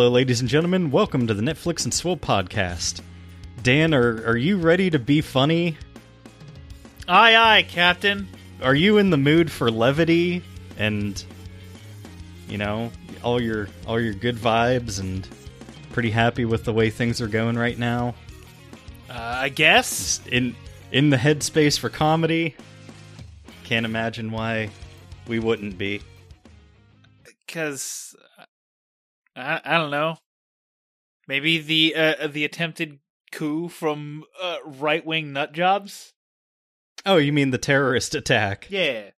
Hello, ladies and gentlemen. Welcome to the Netflix and Swill podcast. Dan, are are you ready to be funny? Aye, aye, Captain. Are you in the mood for levity and you know all your all your good vibes and pretty happy with the way things are going right now? Uh, I guess. In in the headspace for comedy? Can't imagine why we wouldn't be. Because I, I don't know. Maybe the uh, the attempted coup from uh, right wing nut jobs. Oh, you mean the terrorist attack? Yeah.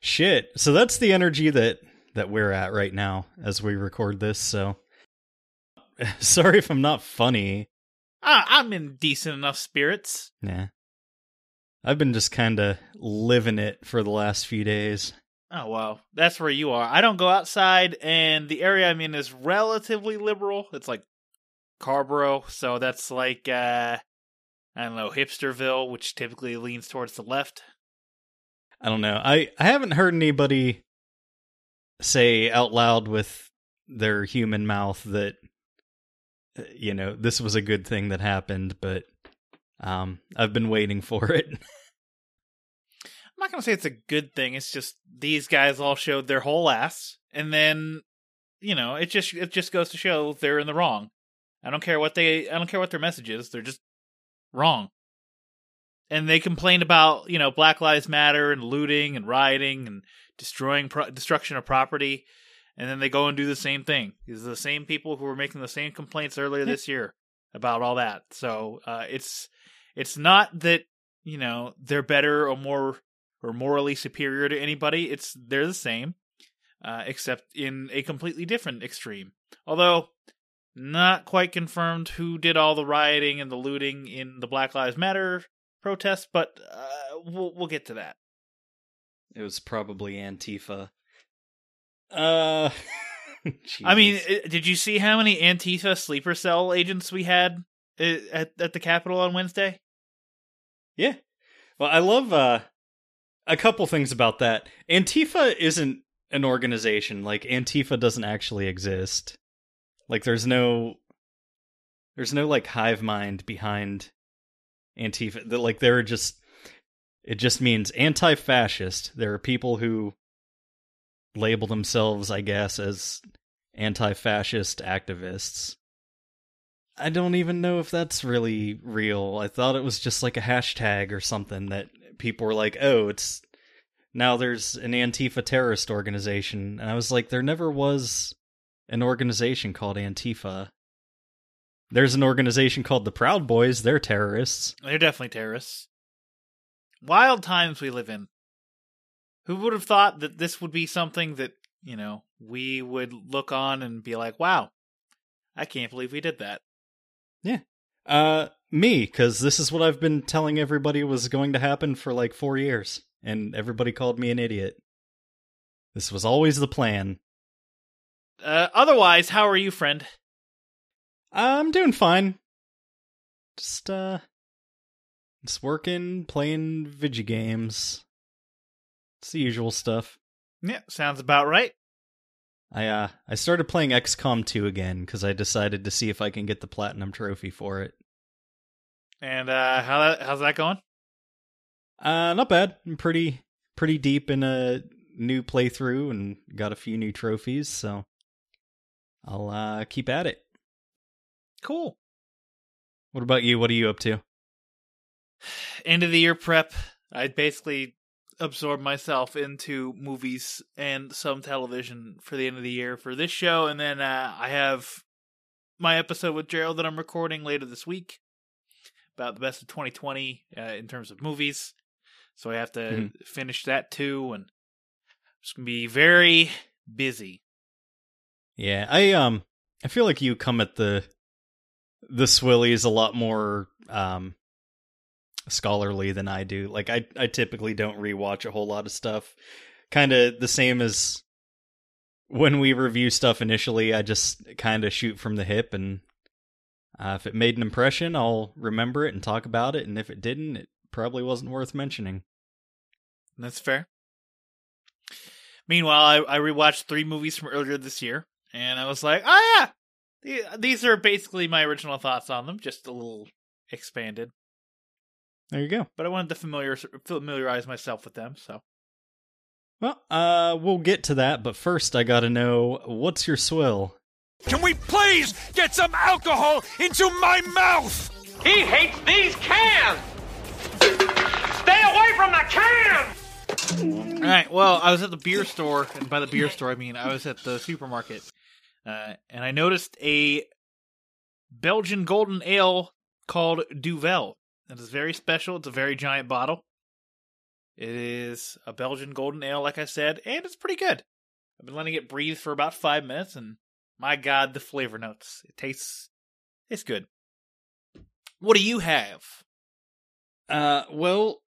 Shit. So that's the energy that that we're at right now as we record this. So sorry if I'm not funny. I, I'm in decent enough spirits. Nah. I've been just kind of living it for the last few days. Oh well, that's where you are. I don't go outside, and the area I'm in is relatively liberal. It's like Carborough, so that's like uh I don't know Hipsterville, which typically leans towards the left. I don't know. I I haven't heard anybody say out loud with their human mouth that uh, you know this was a good thing that happened, but um I've been waiting for it. I'm not gonna say it's a good thing. It's just these guys all showed their whole ass, and then you know it just it just goes to show they're in the wrong. I don't care what they I don't care what their message is. They're just wrong. And they complained about you know Black Lives Matter and looting and rioting and destroying pro- destruction of property, and then they go and do the same thing. These are the same people who were making the same complaints earlier this year about all that. So uh, it's it's not that you know they're better or more or morally superior to anybody. It's they're the same, uh, except in a completely different extreme. Although not quite confirmed who did all the rioting and the looting in the Black Lives Matter protests, but uh, we'll we'll get to that. It was probably Antifa. Uh I mean, did you see how many Antifa sleeper cell agents we had at at the Capitol on Wednesday? Yeah. Well, I love uh a couple things about that. Antifa isn't an organization. Like Antifa doesn't actually exist. Like there's no there's no like hive mind behind Antifa. Like they're just it just means anti-fascist. There are people who label themselves, I guess, as anti-fascist activists. I don't even know if that's really real. I thought it was just like a hashtag or something that people were like, "Oh, it's now there's an Antifa terrorist organization." And I was like, there never was an organization called Antifa. There's an organization called the Proud Boys. They're terrorists. They're definitely terrorists. Wild times we live in. Who would have thought that this would be something that, you know, we would look on and be like, wow, I can't believe we did that. Yeah. Uh, me, because this is what I've been telling everybody was going to happen for like four years, and everybody called me an idiot. This was always the plan. Uh, otherwise, how are you, friend? I'm doing fine. Just uh just working, playing video games. It's the usual stuff. Yeah, sounds about right. I uh I started playing XCOM 2 again cuz I decided to see if I can get the platinum trophy for it. And uh, how that, how's that going? Uh not bad. I'm pretty pretty deep in a new playthrough and got a few new trophies, so I'll uh keep at it. Cool. What about you? What are you up to? End of the year prep. I basically absorb myself into movies and some television for the end of the year for this show, and then uh, I have my episode with Gerald that I'm recording later this week about the best of 2020 uh, in terms of movies. So I have to Mhm. finish that too, and it's gonna be very busy. Yeah, I um I feel like you come at the the Swillies a lot more um scholarly than I do. Like I I typically don't rewatch a whole lot of stuff. Kind of the same as when we review stuff initially, I just kind of shoot from the hip and uh, if it made an impression, I'll remember it and talk about it, and if it didn't, it probably wasn't worth mentioning. That's fair. Meanwhile, I, I rewatched three movies from earlier this year, and I was like, oh yeah, these are basically my original thoughts on them, just a little expanded. There you go. But I wanted to familiar familiarize myself with them, so. Well, uh, we'll get to that, but first I gotta know what's your swill? Can we please get some alcohol into my mouth? He hates these cans! Stay away from the cans! All right. Well, I was at the beer store, and by the beer store, I mean I was at the supermarket, uh, and I noticed a Belgian golden ale called Duvel. It is very special. It's a very giant bottle. It is a Belgian golden ale, like I said, and it's pretty good. I've been letting it breathe for about five minutes, and my God, the flavor notes. It tastes, it's good. What do you have? Uh, well,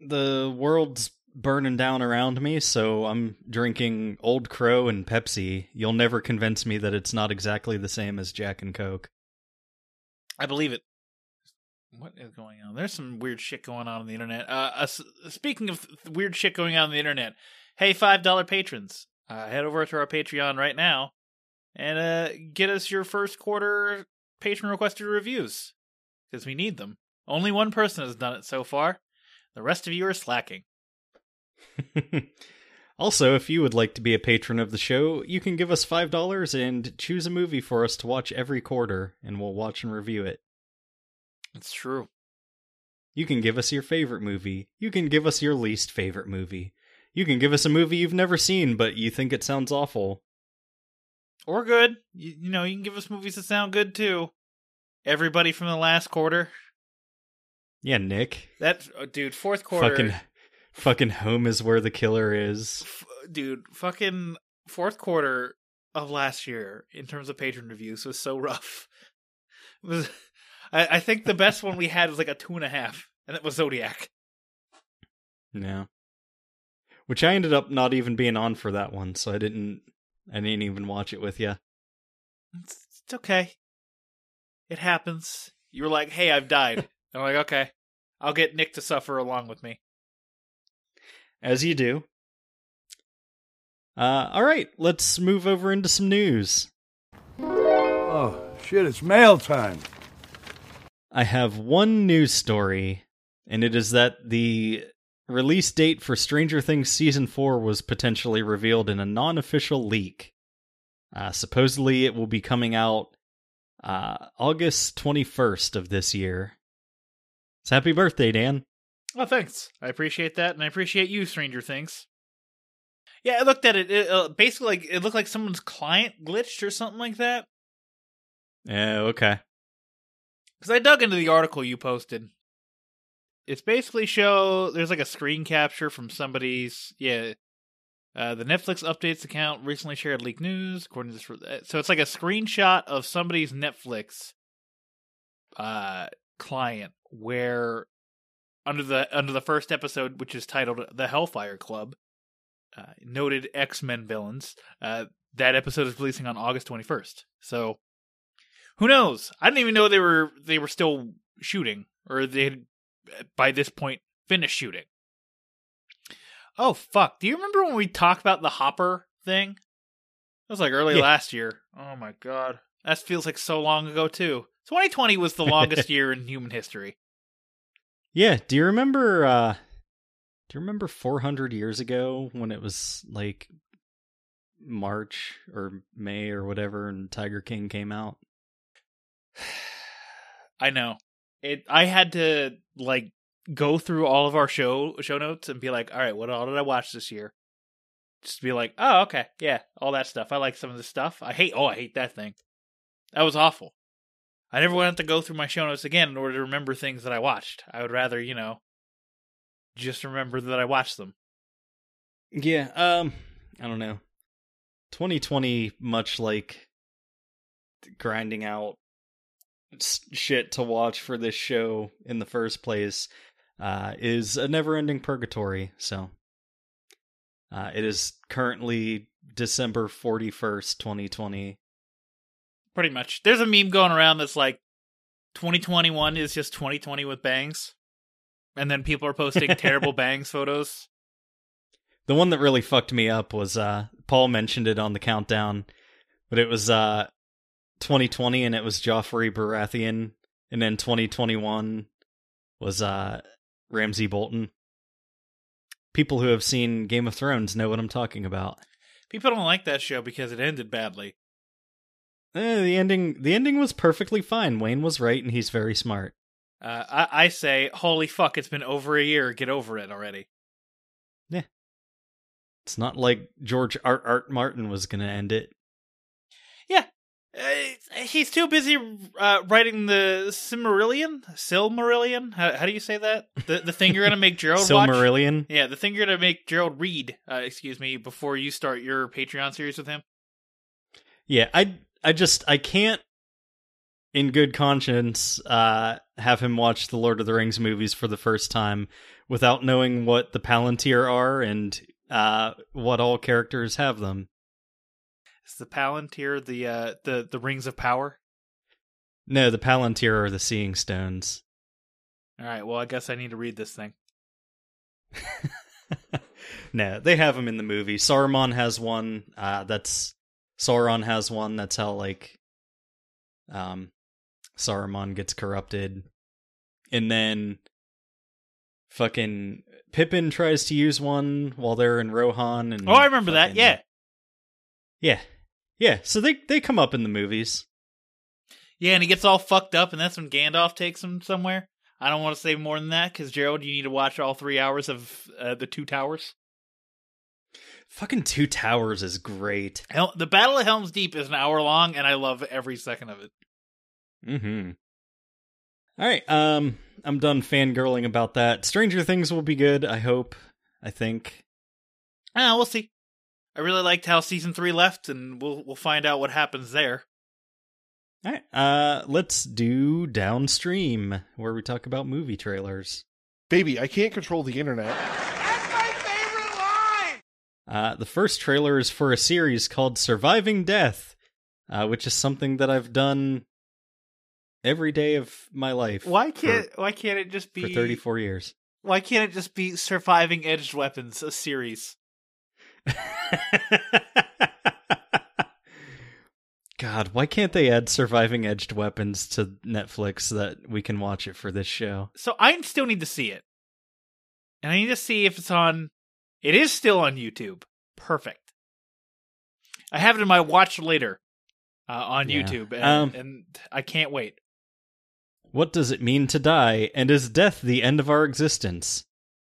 the world's burning down around me, so I'm drinking Old Crow and Pepsi. You'll never convince me that it's not exactly the same as Jack and Coke. I believe it. What is going on? There's some weird shit going on on the internet. Uh, uh speaking of th- weird shit going on on the internet, hey, five dollar patrons, uh, head over to our Patreon right now and uh, get us your first quarter patron requested reviews because we need them. Only one person has done it so far. The rest of you are slacking. also, if you would like to be a patron of the show, you can give us $5 and choose a movie for us to watch every quarter, and we'll watch and review it. It's true. You can give us your favorite movie. You can give us your least favorite movie. You can give us a movie you've never seen, but you think it sounds awful. Or good. You, you know, you can give us movies that sound good too. Everybody from the last quarter. Yeah, Nick. That oh, dude, fourth quarter. Fucking, fucking home is where the killer is. F- dude, fucking fourth quarter of last year in terms of patron reviews was so rough. It was I, I think the best one we had was like a two and a half, and that was Zodiac. Yeah. Which I ended up not even being on for that one, so I didn't I didn't even watch it with you. It's, it's okay. It happens. You were like, "Hey, I've died." I'm like, "Okay, I'll get Nick to suffer along with me." As you do. Uh, all right, let's move over into some news. Oh shit! It's mail time. I have one news story, and it is that the release date for Stranger Things Season 4 was potentially revealed in a non official leak. Uh, supposedly, it will be coming out uh, August 21st of this year. So happy birthday, Dan. Oh, thanks. I appreciate that, and I appreciate you, Stranger Things. Yeah, I looked at it. it uh, basically, like it looked like someone's client glitched or something like that. Yeah, okay because I dug into the article you posted. It's basically show there's like a screen capture from somebody's yeah. Uh, the Netflix updates account recently shared leaked news according to this. Uh, so it's like a screenshot of somebody's Netflix uh, client where under the under the first episode, which is titled "The Hellfire Club," uh, noted X Men villains. Uh, that episode is releasing on August 21st. So who knows? I didn't even know they were they were still shooting or they had by this point finished shooting. Oh fuck! Do you remember when we talked about the Hopper thing? That was like early yeah. last year. Oh my god, that feels like so long ago too. 2020 was the longest year in human history. Yeah. Do you remember? uh Do you remember 400 years ago when it was like March or May or whatever, and Tiger King came out? I know. It I had to like go through all of our show show notes and be like, all right, what all did I watch this year? Just be like, oh, okay, yeah, all that stuff. I like some of the stuff. I hate oh, I hate that thing. That was awful. I never want to go through my show notes again in order to remember things that I watched. I would rather, you know, just remember that I watched them. Yeah, um, I don't know. 2020, much like grinding out shit to watch for this show in the first place, uh, is a never-ending purgatory. So, uh, it is currently December 41st, 2020. Pretty much. There's a meme going around that's like 2021 is just 2020 with bangs. And then people are posting terrible bangs photos. The one that really fucked me up was uh Paul mentioned it on the countdown, but it was uh 2020 and it was Joffrey Baratheon and then 2021 was uh Ramsay Bolton. People who have seen Game of Thrones know what I'm talking about. People don't like that show because it ended badly. Eh, the ending the ending was perfectly fine. Wayne was right and he's very smart. Uh, I, I say, holy fuck, it's been over a year. Get over it already. Yeah. It's not like George R. R. Martin was going to end it. Uh, he's too busy uh, writing the Silmarillion. Silmarillion. How, how do you say that? The the thing you're gonna make Gerald watch. Silmarillion. Yeah, the thing you're gonna make Gerald read. Uh, excuse me, before you start your Patreon series with him. Yeah, I I just I can't in good conscience uh have him watch the Lord of the Rings movies for the first time without knowing what the Palantir are and uh what all characters have them. Is the Palantir the uh, the the rings of power? No, the Palantir are the seeing stones. All right. Well, I guess I need to read this thing. no, they have them in the movie. Saruman has one. Uh that's Sauron has one. That's how like um Saruman gets corrupted. And then fucking Pippin tries to use one while they're in Rohan and Oh, I remember that. Yeah. Yeah. Yeah, so they they come up in the movies. Yeah, and he gets all fucked up, and that's when Gandalf takes him somewhere. I don't want to say more than that because Gerald, you need to watch all three hours of uh, the Two Towers. Fucking Two Towers is great. Hel- the Battle of Helm's Deep is an hour long, and I love every second of it. Mm-hmm. All right, um, I'm done fangirling about that. Stranger Things will be good. I hope. I think. Ah, we'll see. I really liked how season three left, and we'll we'll find out what happens there. All right, uh, let's do downstream where we talk about movie trailers. Baby, I can't control the internet. That's my favorite line. Uh, the first trailer is for a series called Surviving Death, uh, which is something that I've done every day of my life. Why can't Why can't it just be for 34 years? Why can't it just be surviving edged weapons, a series? God, why can't they add surviving edged weapons to Netflix so that we can watch it for this show? So I still need to see it, and I need to see if it's on. It is still on YouTube. Perfect. I have it in my watch later uh, on Yeah. YouTube, and, Um, and I can't wait. What does it mean to die, and is death the end of our existence?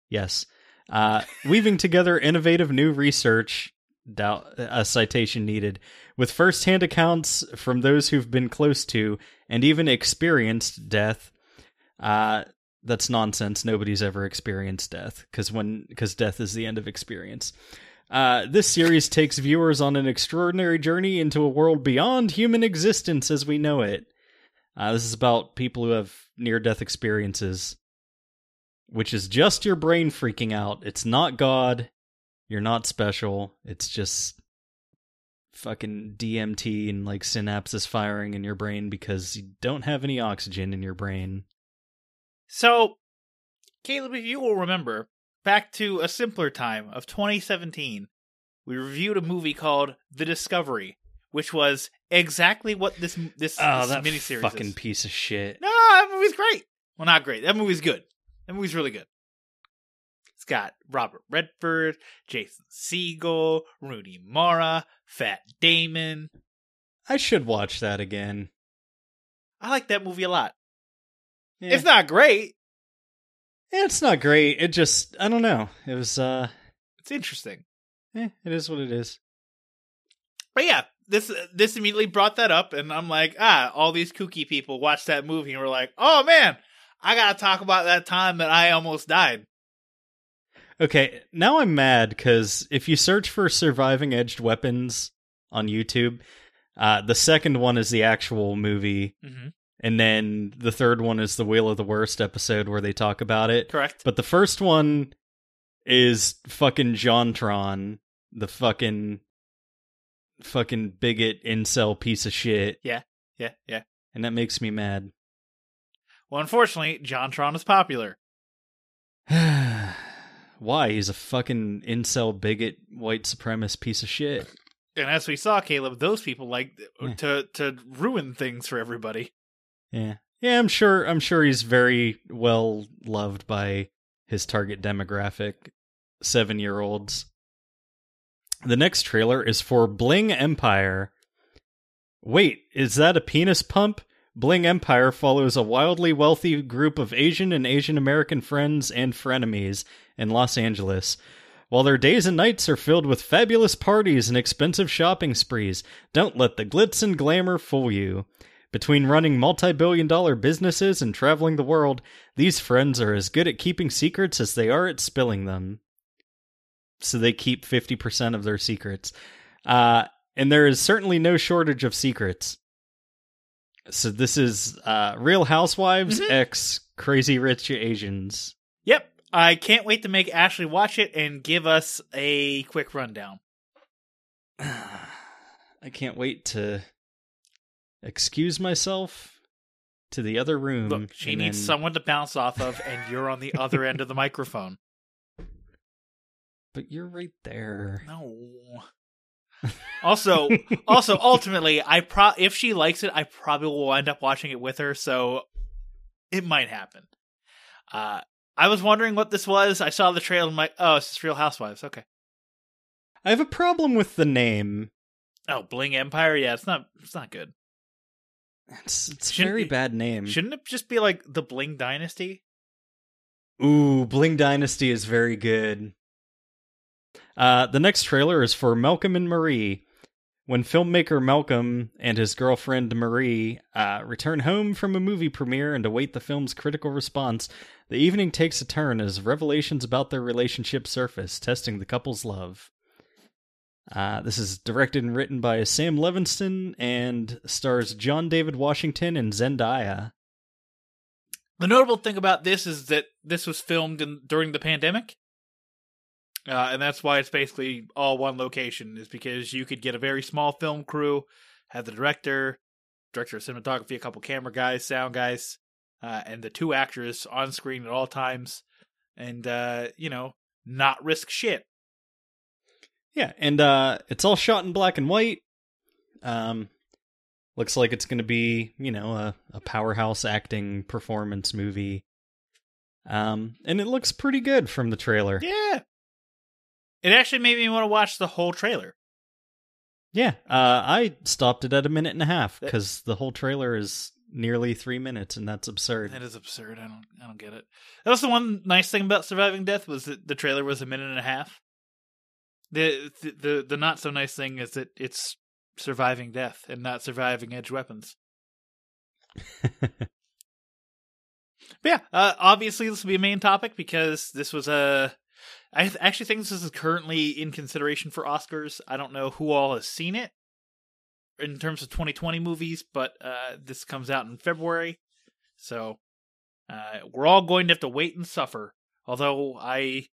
Yes. Uh, weaving together innovative new research, doubt a citation needed, with first-hand accounts from those who've been close to and even experienced death. Uh, that's nonsense. Nobody's ever experienced death because when because death is the end of experience. Uh, this series takes viewers on an extraordinary journey into a world beyond human existence as we know it. Uh, this is about people who have near death experiences, which is just your brain freaking out. It's not God. You're not special. It's just fucking DMT and like synapses firing in your brain because you don't have any oxygen in your brain. So, Caleb, if you will remember, back to a simpler time of 2017, we reviewed a movie called The Discovery, which was exactly what this this, Oh, this that miniseries fucking is. piece of shit. No, that movie's great. Well, not great. That movie's good. That movie's really good. It's got Robert Redford, Jason Segel, Rooney Mara, Fat Damon. I should watch that again. I like that movie a lot. Yeah. It's not great. It's not great. It just I don't know. It was uh It's interesting. eh, it is what it is. But yeah, this this immediately brought that up, and I'm like, ah, all these kooky people watched that movie and were like, oh man, I gotta talk about that time that I almost died. Okay, now I'm mad because if you search for surviving edged weapons on YouTube. Uh, the second one is the actual movie, hmm and then the third one is the Wheel of the Worst episode where they talk about it. Correct. But the first one is fucking Jontron, the fucking fucking bigot incel piece of shit, Yeah, Yeah, yeah. and that makes me mad. Well, unfortunately, JonTron is popular. Why? He's a fucking incel bigot white supremacist piece of shit. And as we saw, Caleb, those people like Yeah. to to ruin things for everybody. Yeah. Yeah, I'm sure I'm sure he's very well loved by his target demographic, 7-year-olds. The next trailer is for Bling Empire. Wait, is that a penis pump? Bling Empire follows a wildly wealthy group of Asian and Asian American friends and frenemies in Los Angeles. While their days and nights are filled with fabulous parties and expensive shopping sprees, don't let the glitz and glamour fool you. Between running multi billion dollar businesses and traveling the world, these friends are as good at keeping secrets as they are at spilling them. So they keep 50% of their secrets. Uh, and there is certainly no shortage of secrets. So this is uh, Real Housewives Mhm. X Crazy Rich Asians. Yep. I can't wait to make Ashley watch it and give us a quick rundown. I can't wait to excuse myself to the other room. Look, she needs then- someone to bounce off of, and you're on the other end of the microphone. But you're right there. No. Also, also, ultimately, I pro if she likes it, I probably will end up watching it with her. So it might happen. Uh, I was wondering what this was. I saw the trailer. I'm like, oh, it's just Real Housewives. Okay. I have a problem with the name. Oh, Bling Empire. Yeah, it's not. It's not good. It's it's a very bad name. Shouldn't it just be like the Bling Dynasty? Ooh, Bling Dynasty is very good. Uh, the next trailer is for Malcolm and Marie. When filmmaker Malcolm and his girlfriend Marie uh, return home from a movie premiere and await the film's critical response, the evening takes a turn as revelations about their relationship surface, testing the couple's love. Uh, this is directed and written by Sam Levinson and stars John David Washington and Zendaya. The notable thing about this is that this was filmed in, during the pandemic. Uh, and that's why it's basically all one location, is because you could get a very small film crew, have the director, director of cinematography, a couple camera guys, sound guys, uh, and the two actors on screen at all times, and, uh, you know, not risk shit. Yeah, and uh it's all shot in black and white. Um looks like it's going to be, you know, a, a powerhouse acting performance movie. Um and it looks pretty good from the trailer. Yeah. It actually made me want to watch the whole trailer. Yeah, uh I stopped it at a minute and a half cuz the whole trailer is nearly 3 minutes and that's absurd. That is absurd. I don't I don't get it. That was the one nice thing about Surviving Death was that the trailer was a minute and a half. The the the, the not so nice thing is that it's surviving death and not surviving edge weapons. But yeah, uh, obviously this will be a main topic because this was a. I th- actually think this is currently in consideration for Oscars. I don't know who all has seen it in terms of 2020 movies, but uh, this comes out in February, so uh, we're all going to have to wait and suffer. Although I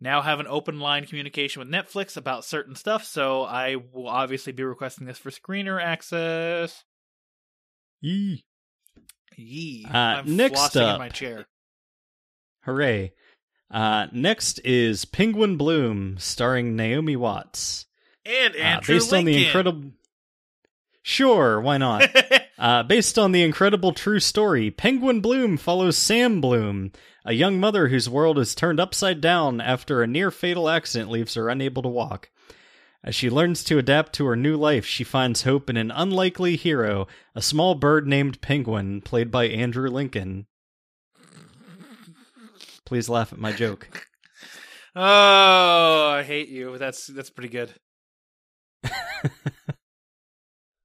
now have an open line communication with Netflix about certain stuff, so I will obviously be requesting this for screener access. Yee. Yee. Uh, I'm next flossing up. in my chair. Hooray. Uh next is Penguin Bloom starring Naomi Watts. And Uh, Andrew based on the incredible Sure, why not? Uh, based on the incredible true story, Penguin Bloom follows Sam Bloom, a young mother whose world is turned upside down after a near fatal accident leaves her unable to walk. As she learns to adapt to her new life, she finds hope in an unlikely hero, a small bird named Penguin, played by Andrew Lincoln. Please laugh at my joke. oh, I hate you. That's that's pretty good.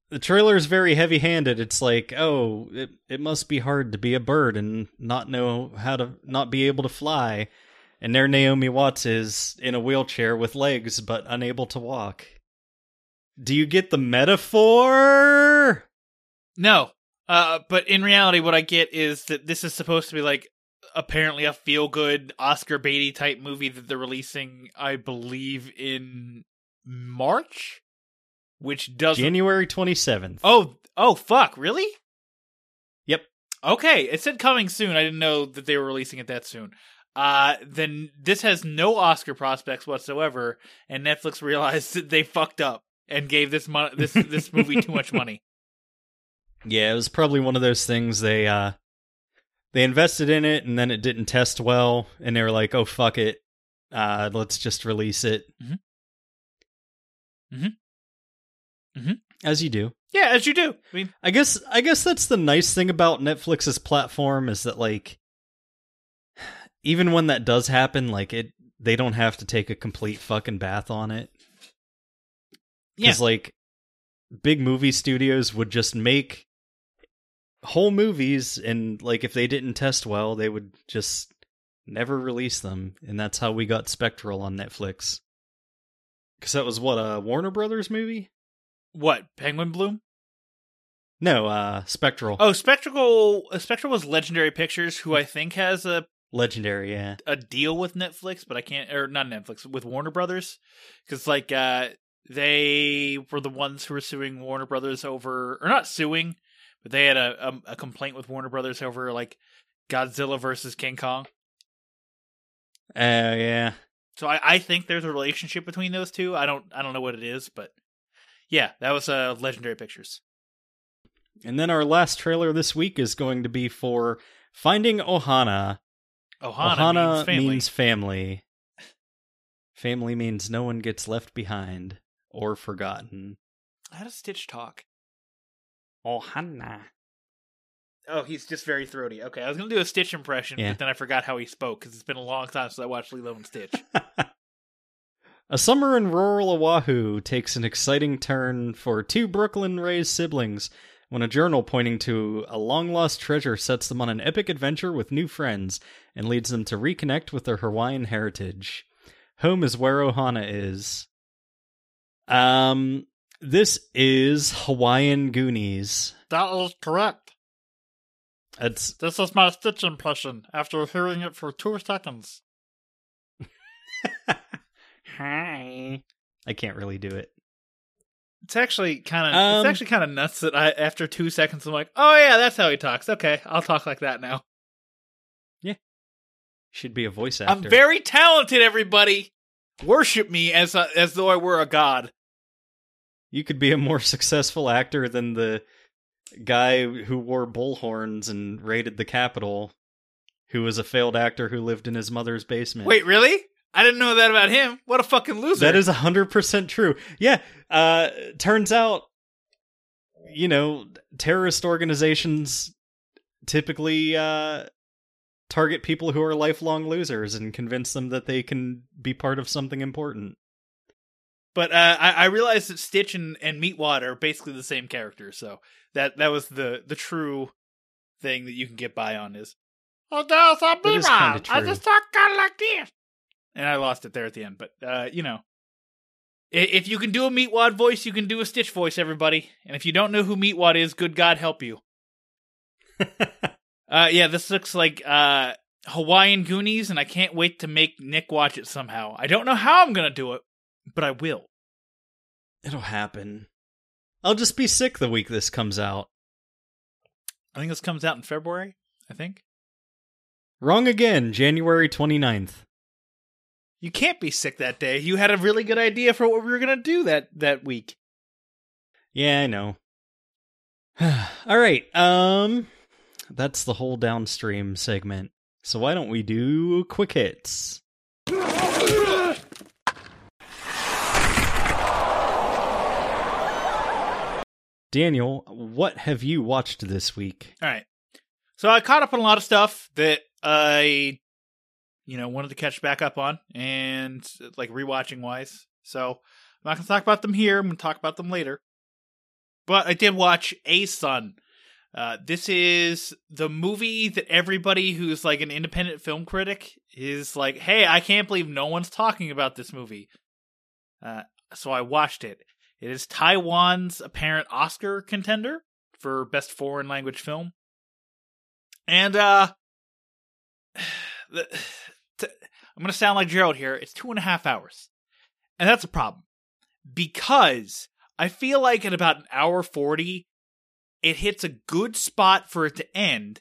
the trailer is very heavy handed. It's like, oh, it, it must be hard to be a bird and not know how to not be able to fly. And there Naomi Watts is in a wheelchair with legs but unable to walk. Do you get the metaphor? No. Uh, but in reality, what I get is that this is supposed to be like apparently a feel good Oscar Beatty type movie that they're releasing, I believe, in March, which doesn't. January 27th. oh, oh, fuck! Really? Yep. Okay, it said coming soon. I didn't know that they were releasing it that soon. Uh, then this has no Oscar prospects whatsoever, and Netflix realized that they fucked up and gave this mon- this this movie too much money. Yeah, it was probably one of those things they uh they invested in it and then it didn't test well and they were like, "Oh fuck it. Uh let's just release it." Mhm. Mhm. Mhm. As you do. Yeah, as you do. I mean, I guess I guess that's the nice thing about Netflix's platform is that like even when that does happen, like it they don't have to take a complete fucking bath on it. Yeah. Cuz like big movie studios would just make whole movies and like if they didn't test well, they would just never release them and that's how we got Spectral on Netflix. Cuz that was what a Warner Brothers movie? what Penguin Bloom? No, uh Spectral. Oh, Spectacle. uh, Spectral was Legendary Pictures, who I think has a Legendary, yeah. a deal with Netflix, but I can't or not Netflix with Warner Brothers because like uh they were the ones who were suing Warner Brothers over or not suing, but they had a a, a complaint with Warner Brothers over like Godzilla versus King Kong. Uh yeah. So I, I think there's a relationship between those two. I don't I don't know what it is, but yeah, that was uh Legendary Pictures. And then our last trailer this week is going to be for Finding Ohana. Ohana, means family. means family. Family means no one gets left behind or forgotten. How does Stitch talk? Ohana. Oh, he's just very throaty. Okay, I was gonna do a Stitch impression, Yeah. but then I forgot how he spoke because it's been a long time since I watched Lilo and Stitch. A summer in rural Oahu takes an exciting turn for two Brooklyn raised siblings when a journal pointing to a long lost treasure sets them on an epic adventure with new friends and leads them to reconnect with their Hawaiian heritage. Home is where Ohana is. Um, this is Hawaiian Goonies. that is correct. It's This is my Stitch impression after hearing it for two seconds. hi. I can't really do it. It's actually kind of Um, it's actually kind of nuts that I after two seconds I'm like, oh yeah, that's how he talks. Okay, I'll talk like that now. Yeah, should be a voice actor. I'm very talented, everybody. Worship me as a, as though I were a god. You could be a more successful actor than the guy who wore bullhorns and raided the Capitol, who was a failed actor who lived in his mother's basement. Wait, really? I didn't know that about him. What a fucking loser. that is 100% true. Yeah, uh turns out you know, terrorist organizations typically uh target people who are lifelong losers and convince them that they can be part of something important. But uh, I, I realized that Stitch and, and Meatwad are basically the same character, so that that was the the true thing that you can get by on is. Oh, there's a is kinda true. talk kind of like this. And I lost it there at the end, but uh, you know, i- if you can do a Meatwad voice, you can do a Stitch voice, everybody. And if you don't know who Meatwad is, good God help you. Uh, yeah, this looks like uh Hawaiian Goonies, and I can't wait to make Nick watch it somehow. I don't know how I'm gonna do it, but I will. It'll happen. I'll just be sick the week this comes out. I think this comes out in February. I think Wrong again, January 29th. you can't be sick that day. You had a really good idea for what we were gonna do that that week. Yeah, I know. All right. Um that's the whole downstream segment. So why don't we do quick hits? Daniel, what have you watched this week? All right. So I caught up on a lot of stuff that I, you know, wanted to catch back up on, and like rewatching wise. So I'm not gonna talk about them here. I'm gonna talk about them later. But I did watch A Sun. Uh, this is the movie that everybody who's like an independent film critic is like, "Hey, I can't believe no one's talking about this movie." Uh, so I watched it. It is Taiwan's apparent Oscar contender for best foreign language film. And uh the, I'm gonna sound like Gerald here. It's two and a half hours. And that's a problem. Because I feel like at about an hour forty, it hits a good spot for it to end,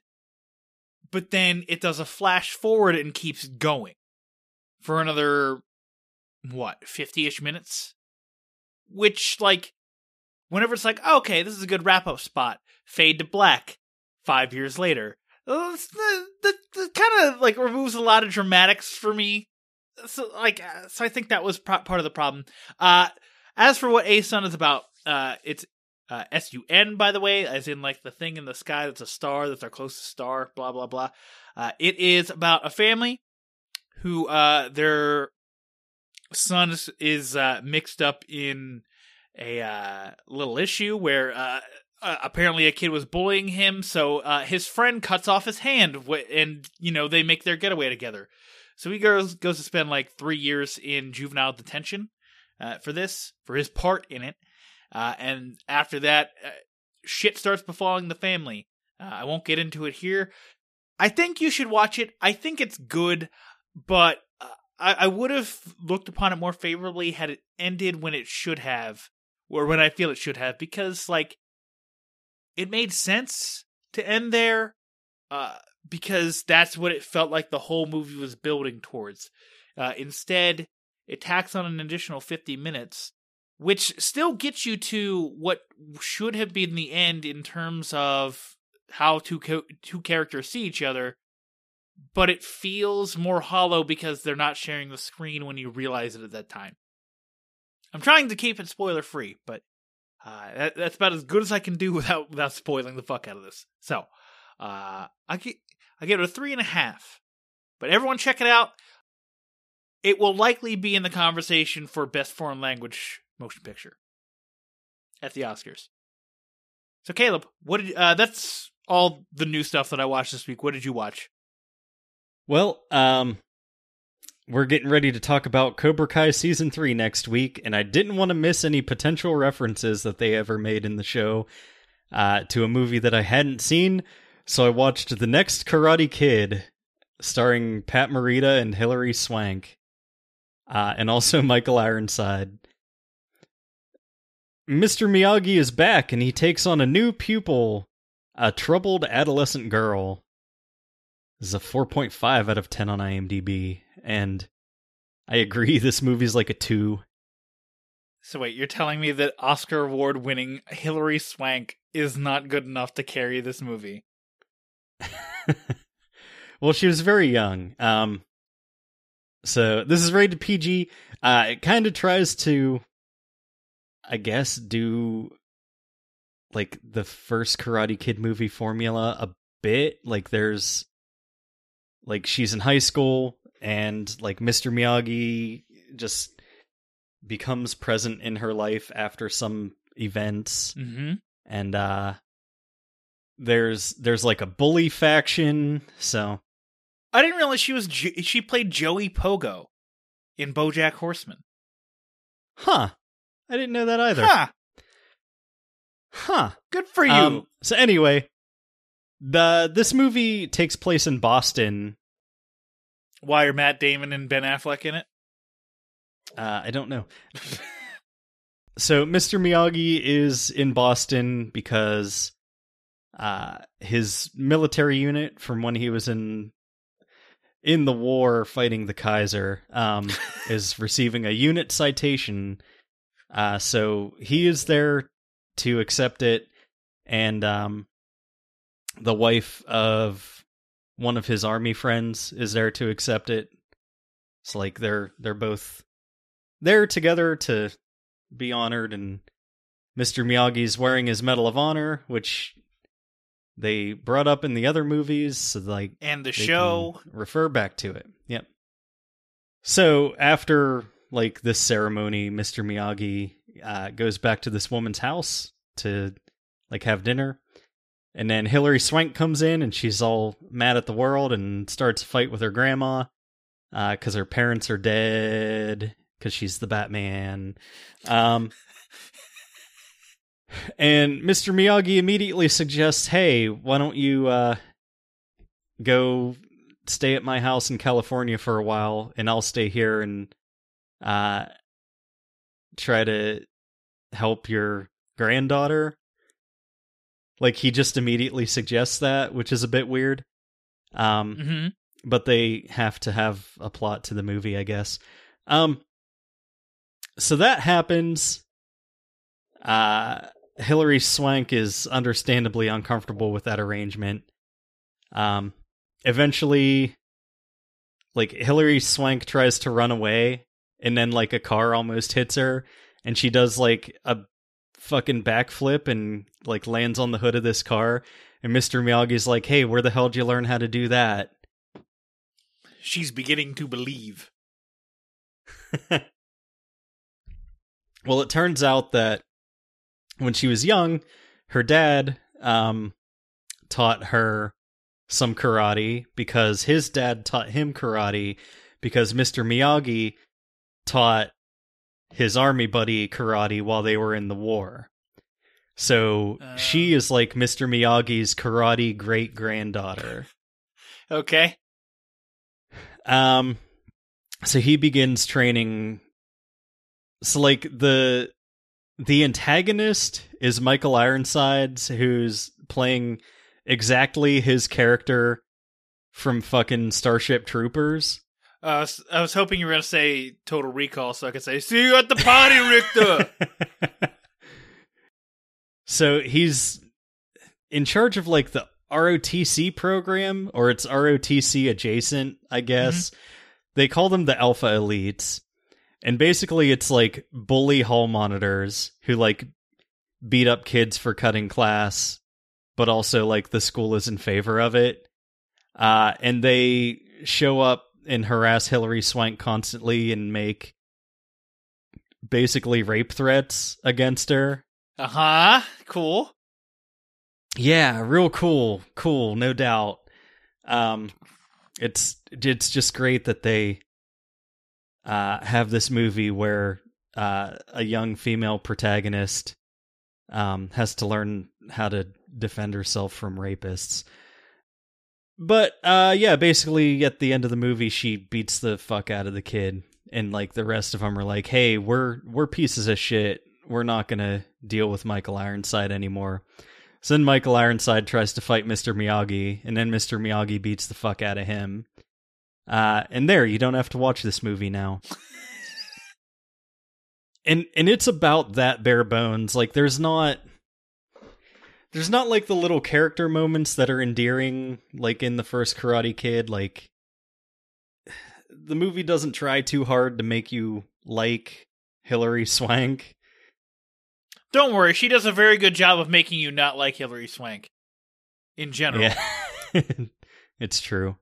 but then it does a flash forward and keeps going for another what, 50-ish minutes? Which like whenever it's like, oh, okay, this is a good wrap up spot, fade to black 5 years later. uh, the kind of like removes a lot of dramatics for me. So like uh, so I think that was pro- part of the problem. Uh as for what A Sun is about, uh it's uh, S U N, by the way, as in like the thing in the sky that's a star, that's our closest star, blah, blah, blah. Uh, it is about a family who uh, their son is, uh, mixed up in a uh, little issue where uh, uh, apparently a kid was bullying him, so uh, his friend cuts off his hand, and you know they make their getaway together. So he goes goes to spend like three years in juvenile detention uh, for this for his part in it. And after that, shit starts befalling the family. I won't get into it here. I think you should watch it. I think it's good, but I, I would have looked upon it more favorably had it ended when it should have, or when I feel it should have, because like it made sense to end there, uh, because that's what it felt like the whole movie was building towards. Uh, instead, it tacks on an additional fifty minutes which still gets you to what should have been the end in terms of how two co- two characters see each other but it feels more hollow because they're not sharing the screen when you realize it at that time i'm trying to keep it spoiler free but uh, that, that's about as good as i can do without without spoiling the fuck out of this so uh, i get i give it a three and a half but everyone check it out it will likely be in the conversation for best foreign language motion picture at the Oscars. So Caleb, what did uh that's all the new stuff that I watched this week. What did you watch? Well, um, we're getting ready to talk about Cobra Kai season three next week, and I didn't want to miss any potential references that they ever made in the show uh, to a movie that I hadn't seen. So I watched the next Karate Kid, starring Pat Morita and Hilary Swank, uh, and also Michael Ironside. Mr. Miyagi is back, and he takes on a new pupil, a troubled adolescent girl. This is a 4.5 out of 10 on IMDb, and I agree, this movie's like a 2. So wait, you're telling me that Oscar award winning Hilary Swank is not good enough to carry this movie? well, she was very young. Um, so this is rated PG. Uh, it kind of tries to, I guess, do like the first Karate Kid movie formula a bit. Like there's, like she's in high school and like Mr. Miyagi just becomes present in her life after some events Mm-hmm. and uh there's there's like a bully faction so I didn't realize she was jo- she played Joey Pogo in BoJack Horseman. huh i didn't know that either Huh. huh Good for you. Um, so anyway the this movie takes place in boston. Why are Matt Damon and Ben Affleck in it? uh i don't know. So mr miyagi is in boston because uh his military unit from when he was in in the war fighting the kaiser um is receiving a unit citation. Uh so he is there to accept it and um the wife of one of his army friends is there to accept it it's like they're they're both there together to be honored and Mr. Miyagi's wearing his Medal of Honor, which they brought up in the other movies, so like And the show refer back to it. Yep. So after like this ceremony, Mr. Miyagi uh, goes back to this woman's house to like have dinner, and then Hilary Swank comes in and she's all mad at the world and starts a fight with her grandma because her parents are dead because she's the Batman. Um, And Mr. Miyagi immediately suggests, "Hey, why don't you uh, go stay at my house in California for a while, and I'll stay here and uh, try to help your granddaughter." Like he just immediately suggests that, which is a bit weird. Um, hmm but they have to have a plot to the movie, I guess. Um, so that happens. Uh, Hilary Swank is understandably uncomfortable with that arrangement. Um, eventually, like Hilary Swank tries to run away, and then like a car almost hits her, and she does like a fucking backflip and like lands on the hood of this car. And Mr. Miyagi's like, "Hey, where the hell did you learn how to do that?" She's beginning to believe. well, it turns out that when she was young, her dad um, taught her some karate because his dad taught him karate because Mr. Miyagi taught his army buddy karate while they were in the war. So Uh. she is like Mr. Miyagi's karate great granddaughter. Okay. Um, so he begins training. So like the the antagonist is Michael Ironsides, who's playing exactly his character from fucking Starship Troopers. Uh, I was hoping you were going to say Total Recall so I could say, see you at the party, Richter! so he's in charge of like the ROTC program, or it's ROTC adjacent, I guess. They call them the Alpha Elites. And basically, it's like bully hall monitors who like beat up kids for cutting class, but also like the school is in favor of it. Uh, and they show up and harass Hilary Swank constantly and make basically rape threats against her. uh huh. Cool. Yeah, real cool, cool, no doubt. Um, it's it's just great that they uh, have this movie where uh, a young female protagonist um, has to learn how to defend herself from rapists. But uh, yeah, basically at the end of the movie, she beats the fuck out of the kid, and like the rest of them are like, "Hey, we're we're pieces of shit. We're not gonna deal with Michael Ironside anymore." So then Michael Ironside tries to fight Mr. Miyagi, and then Mr. Miyagi beats the fuck out of him. Uh, and there, you don't have to watch this movie now. and and it's about that bare bones. Like there's not there's not like the little character moments that are endearing like in the first Karate Kid. Like the movie doesn't try too hard to make you like Hilary Swank. Don't worry, she does a very good job of making you not like Hilary Swank. In general. Yeah. it's true.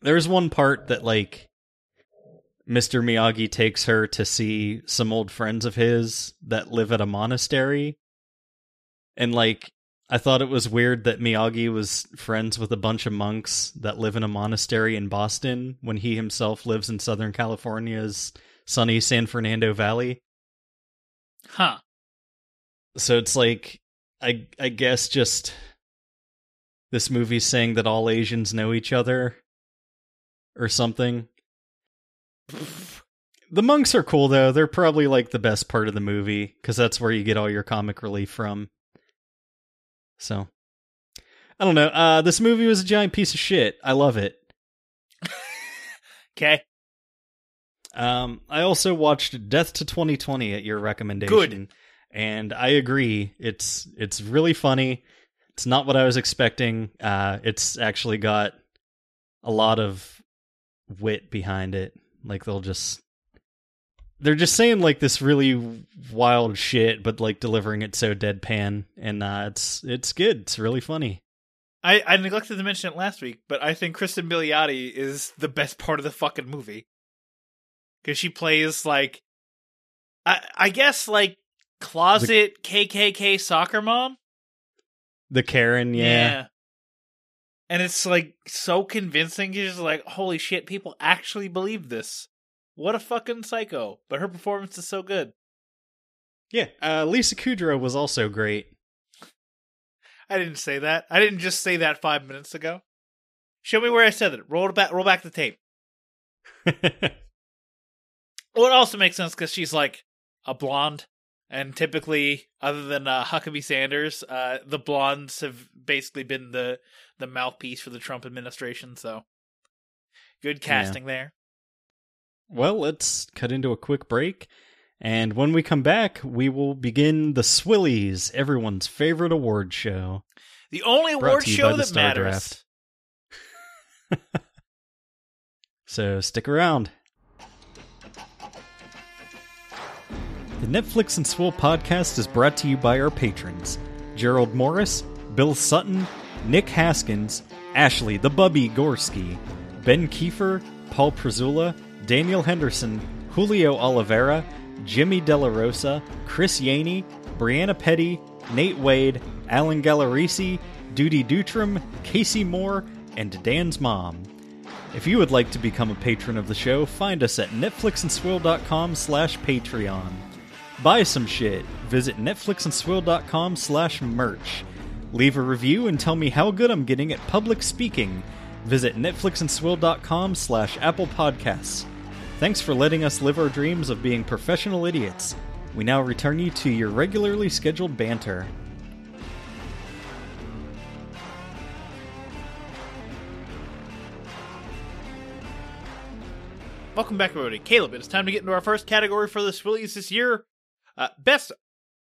There's one part that like Mr. Miyagi takes her to see some old friends of his that live at a monastery. And like I thought it was weird that Miyagi was friends with a bunch of monks that live in a monastery in Boston when he himself lives in Southern California's sunny San Fernando Valley. Huh. So it's like I I guess just this movie's saying that all Asians know each other or something. The monks are cool though. They're probably like the best part of the movie cuz that's where you get all your comic relief from. So I don't know. Uh this movie was a giant piece of shit. I love it. Okay. Um, I also watched Death to 2020 at your recommendation, Good. and I agree. It's it's really funny. It's not what I was expecting. Uh, it's actually got a lot of wit behind it. Like they'll just they're just saying like this really wild shit, but like delivering it so deadpan, and uh, it's it's good. It's really funny. I, I neglected to mention it last week, but I think Cristin Milioti is the best part of the fucking movie. Because she plays like, I I guess like closet KKK soccer mom. The Karen, yeah. And it's like so convincing. You're just like, holy shit, people actually believe this. What a fucking psycho. But her performance is so good. Yeah, uh, Lisa Kudrow was also great. I didn't say that. I didn't just say that five minutes ago. Show me where I said it. Roll it back. Roll back the tape. Well, it also makes sense because she's like a blonde, and typically, other than uh, Huckabee Sanders, uh, the blondes have basically been the the mouthpiece for the Trump administration. So, good casting there. Well, let's cut into a quick break. And when we come back, we will begin the Swillies, everyone's favorite award show. The only award show that matters. So stick around. The Netflix and Swill podcast is brought to you by our patrons Gerald Morris, Bill Sutton, Nick Haskins, Ashley the Bubby Gorski, Ben Kiefer, Paul Prezula, Daniel Henderson, Julio Oliveira, Jimmy Della Rosa, Chris Yaney, Brianna Petty, Nate Wade, Alan Gallerisi, Duty Dutram, Casey Moore, and Dan's mom. If you would like to become a patron of the show, find us at netflixandswill.com slash Patreon. Buy some shit. Visit netflixandswill.com slash merch. Leave a review and tell me how good I'm getting at public speaking. Visit netflixandswill.com slash Apple Podcasts. Thanks for letting us live our dreams of being professional idiots. We now return you to your regularly scheduled banter. Welcome back, everybody. Caleb, it's time to get into our first category for the Swillies this year. Uh, best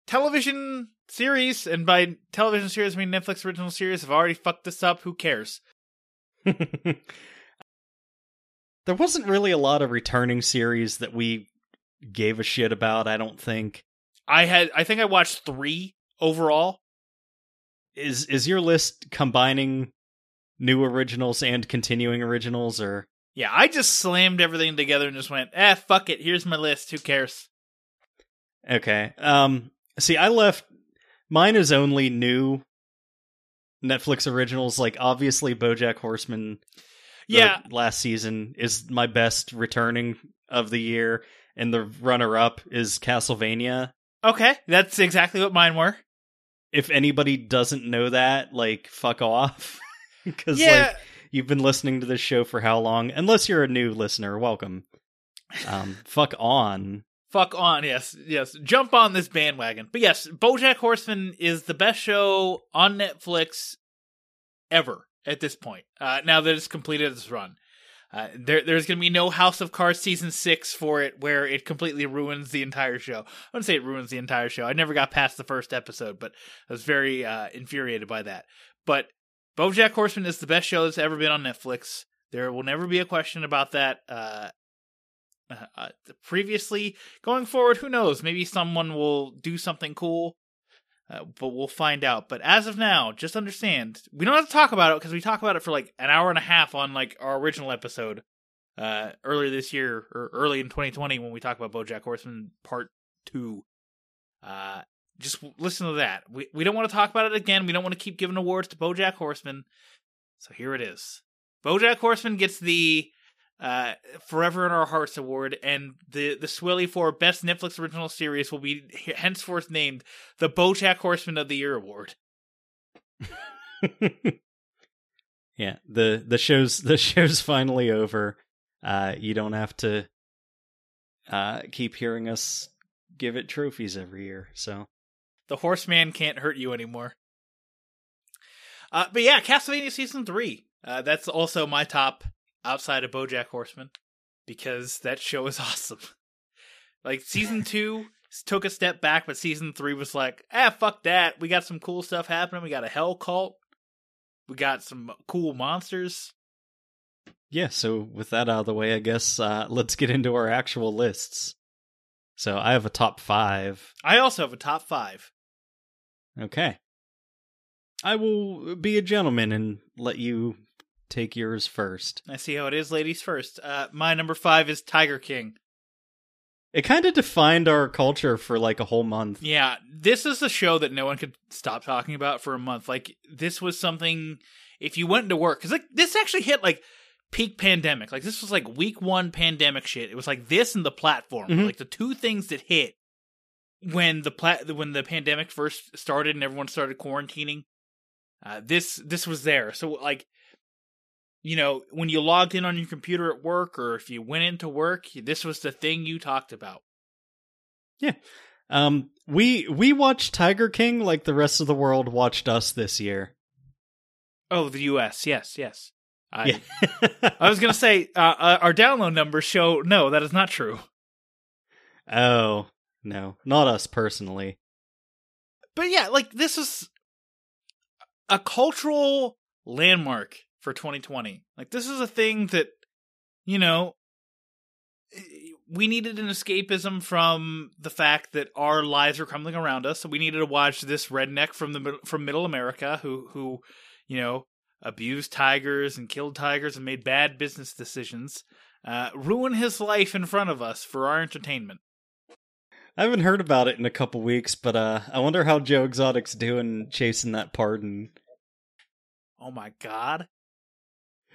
television series, and by television series, I mean Netflix original series, have already fucked this up. Who cares? there wasn't really a lot of returning series that we gave a shit about, I don't think. I had, I think I watched three overall. Is is your list combining new originals and continuing originals or Yeah, I just slammed everything together and just went, eh, fuck it. Here's my list. Who cares? Okay. Um see I left mine is only new Netflix originals like obviously BoJack Horseman Yeah, last season is my best returning of the year and the runner up is Castlevania. okay. That's exactly what mine were. If anybody doesn't know that, like fuck off. Cuz Yeah. like you've been listening to this show for how long? Unless you're a new listener, welcome. Um fuck on. Fuck on, yes, yes. Jump on this bandwagon. But yes, BoJack Horseman is the best show on Netflix ever at this point. Uh, now that it's completed its run, uh, there, there's going to be no House of Cards season six for it, where it completely ruins the entire show. I wouldn't say it ruins the entire show. I never got past the first episode, but I was very uh, infuriated by that. But BoJack Horseman is the best show that's ever been on Netflix. There will never be a question about that. Uh, uh, uh, previously. Going forward, who knows? Maybe someone will do something cool, uh, but we'll find out. But as of now, just understand we don't have to talk about it because we talk about it for like an hour and a half on like our original episode uh, earlier this year or early in 2020 when we talk about BoJack Horseman Part Two. Uh, just listen to that. We we don't want to talk about it again. We don't want to keep giving awards to BoJack Horseman. So here it is. BoJack Horseman gets the uh, Forever in Our Hearts award, and the the Swilly for Best Netflix Original Series will be henceforth named the BoJack Horseman of the Year award. yeah, the the show's the show's finally over. Uh you don't have to uh keep hearing us give it trophies every year. So The Horseman can't hurt you anymore. Uh, but yeah, Castlevania season three. Uh, that's also my top outside of BoJack Horseman because that show is awesome. like season two took a step back, but season three was like, ah, fuck that. We got some cool stuff happening. We got a hell cult. We got some cool monsters. yeah, so with that out of the way, I guess uh let's get into our actual lists. So I have a top 5. I also have a top five. Okay. I will be a gentleman and let you take yours first. I see how it is, ladies first. Uh, my number five is Tiger King. It kind of defined our culture for like a whole month. Yeah, this is a show that no one could stop talking about for a month. Like this was something if you went into work cuz like this actually hit like peak pandemic. Like this was like week 1 pandemic shit. It was like this and the platform, Mhm. like the two things that hit when the pla- when the pandemic first started and everyone started quarantining. Uh, this this was there. So like, you know, when you logged in on your computer at work, or if you went into work, this was the thing you talked about. Yeah. Um, we we watched Tiger King like the rest of the world watched us this year. Oh, the U.S. Yes, yes. I, Yeah. I was gonna say uh, uh, our download numbers show no, that is not true. oh no, not us personally. But yeah, like this is a cultural landmark for 2020. Like this is a thing that you know we needed an escapism from the fact that our lives are crumbling around us. So we needed to watch this redneck from the from Middle America who who you know abused tigers and killed tigers and made bad business decisions uh, ruin his life in front of us for our entertainment. I haven't heard about it in a couple weeks, but uh, I wonder how Joe Exotic's doing chasing that pardon. Oh my god!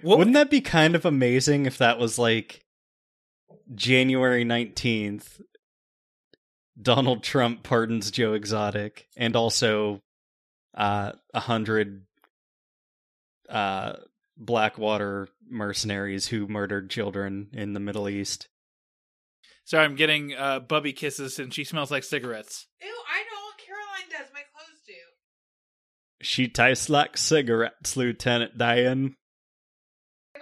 What Wouldn't that be kind of amazing if that was like January 19th? Donald Trump pardons Joe Exotic and also uh, a hundred uh, Blackwater mercenaries who murdered children in the Middle East. Sorry, I'm getting uh, Bubby kisses and she smells like cigarettes. Ew, I know what Caroline does. My clothes do. She tastes like cigarettes, Lieutenant Dan. Bye.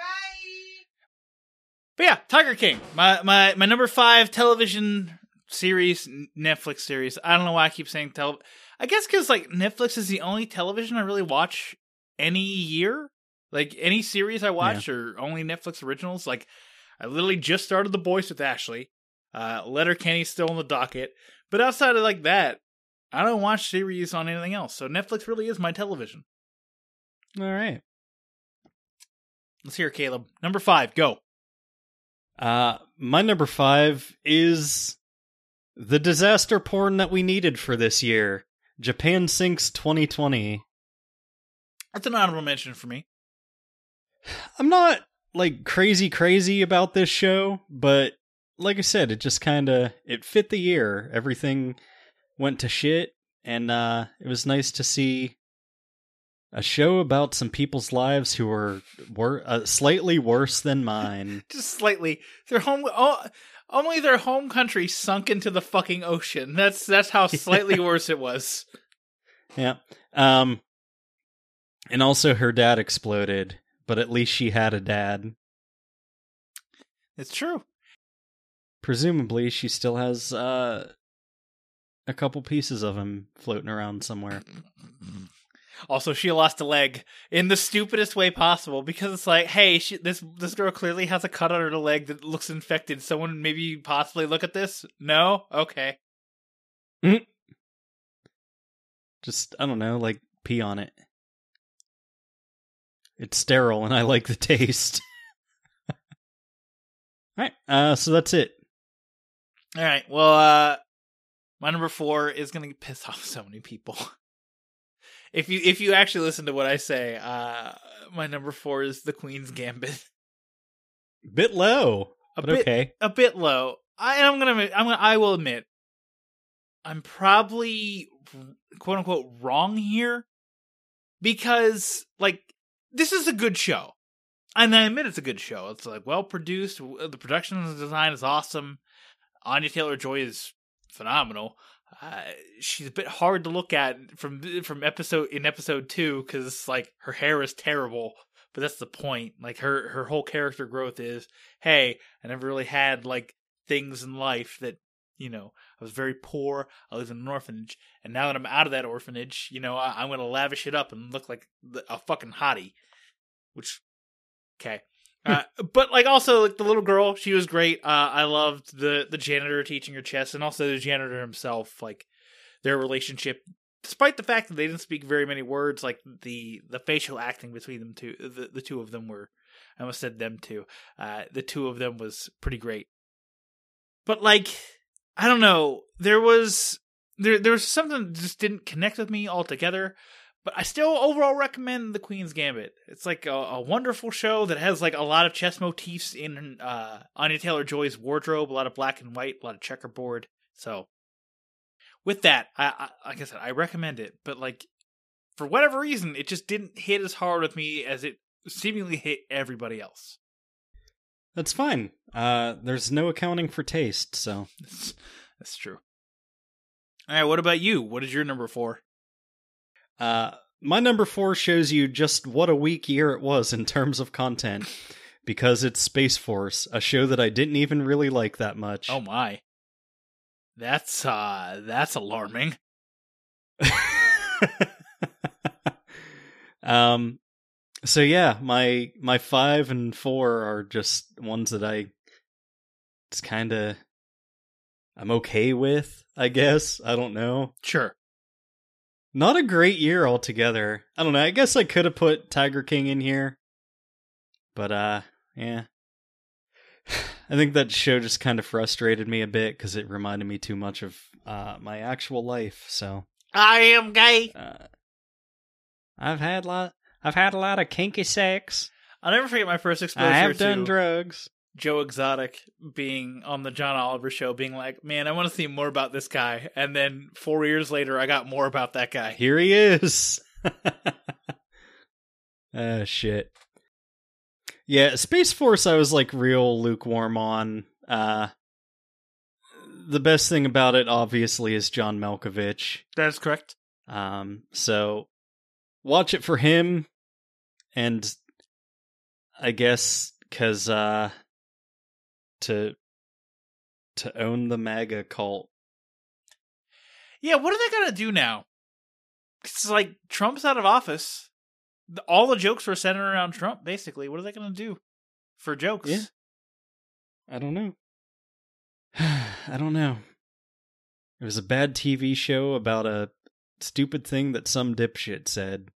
But yeah, Tiger King, my my my number five television series, Netflix series. I don't know why I keep saying tel. I guess because like Netflix is the only television I really watch any year. Like any series I watch are only Netflix originals. Like I literally just started The Boys with Ashley. Uh, Letterkenny's still on the docket, but outside of like that, I don't watch series on anything else. So Netflix really is my television. All right. Let's hear it, Caleb. Number five, go. Uh, my number five is the disaster porn that we needed for this year. Japan Sinks 2020. That's an honorable mention for me. I'm not like crazy crazy about this show, but like I said, it just kind of it fit the year. Everything went to shit, and uh, it was nice to see a show about some people's lives who were were uh, slightly worse than mine. just slightly. Their home, oh, only their home country sunk into the fucking ocean. That's that's how slightly worse it was. Yeah. Um and also her dad exploded, but at least she had a dad. It's true. Presumably she still has uh a couple pieces of him floating around somewhere. Also, she lost a leg in the stupidest way possible because it's like, hey, she, this this girl clearly has a cut on her leg that looks infected. Someone maybe possibly look at this. No, okay. Just I don't know, like pee on it. It's sterile and I like the taste. All right. Uh so that's it. All right. Well, uh, my number four is gonna piss off so many people. if you if you actually listen to what I say, uh, my number four is the Queen's Gambit. A bit low, A but bit, okay. a bit low. I am gonna, I'm gonna, I will admit, I'm probably quote unquote wrong here because like this is a good show, and I admit it's a good show. It's like well produced. The production and design is awesome. Anya Taylor Joy is phenomenal. Uh, she's a bit hard to look at from from episode in episode two because like her hair is terrible, but that's the point. Like her her whole character growth is, hey, I never really had like things in life that you know I was very poor. I lived in an orphanage, and now that I'm out of that orphanage, you know I, I'm gonna lavish it up and look like a fucking hottie. Which, okay. Uh, but like also like the little girl, she was great. Uh, I loved the the janitor teaching her chess, and also the janitor himself. Like their relationship, despite the fact that they didn't speak very many words, like the the facial acting between them two, the the two of them were. I almost said them two. Uh, the two of them was pretty great. But like, I don't know. There was there there was something that just didn't connect with me altogether. But I still overall recommend The Queen's Gambit. It's like a, a wonderful show that has like a lot of chess motifs in uh, Anya Taylor Joy's wardrobe, a lot of black and white, a lot of checkerboard. So, with that, I, I like I said, I recommend it, but like for whatever reason, it just didn't hit as hard with me as it seemingly hit everybody else. That's fine. Uh, there's no accounting for taste, so That's, that's true. All right, what about you? What is your number four? Uh, my number four shows you just what a weak year it was in terms of content, because it's Space Force, a show that I didn't even really like that much. Oh my, that's uh, that's alarming. um, so yeah, my my five and four are just ones that I it's kind of I'm okay with. I guess I don't know. Sure. Not a great year altogether. I don't know. I guess I could have put Tiger King in here. But uh yeah. I think that show just kind of frustrated me a bit cuz it reminded me too much of uh my actual life. So, I am gay. uh I've had lot I've had a lot of kinky sex. I'll never forget my first exposure I have to done drugs. Joe Exotic being on the John Oliver show, being like, "Man, I want to see more about this guy." And then four years later, I got more about that guy. Here he is. uh shit. Yeah, Space Force I was like real lukewarm on. Uh the best thing about it obviously is John Malkovich. That's correct. Um so watch it for him and I guess cuz uh to to own the MAGA cult. Yeah, what are they gonna do now? It's like Trump's out of office. All the jokes were centered around Trump, basically. What are they gonna do for jokes? Yeah. I don't know. I don't know. It was a bad TV show about a stupid thing that some dipshit said.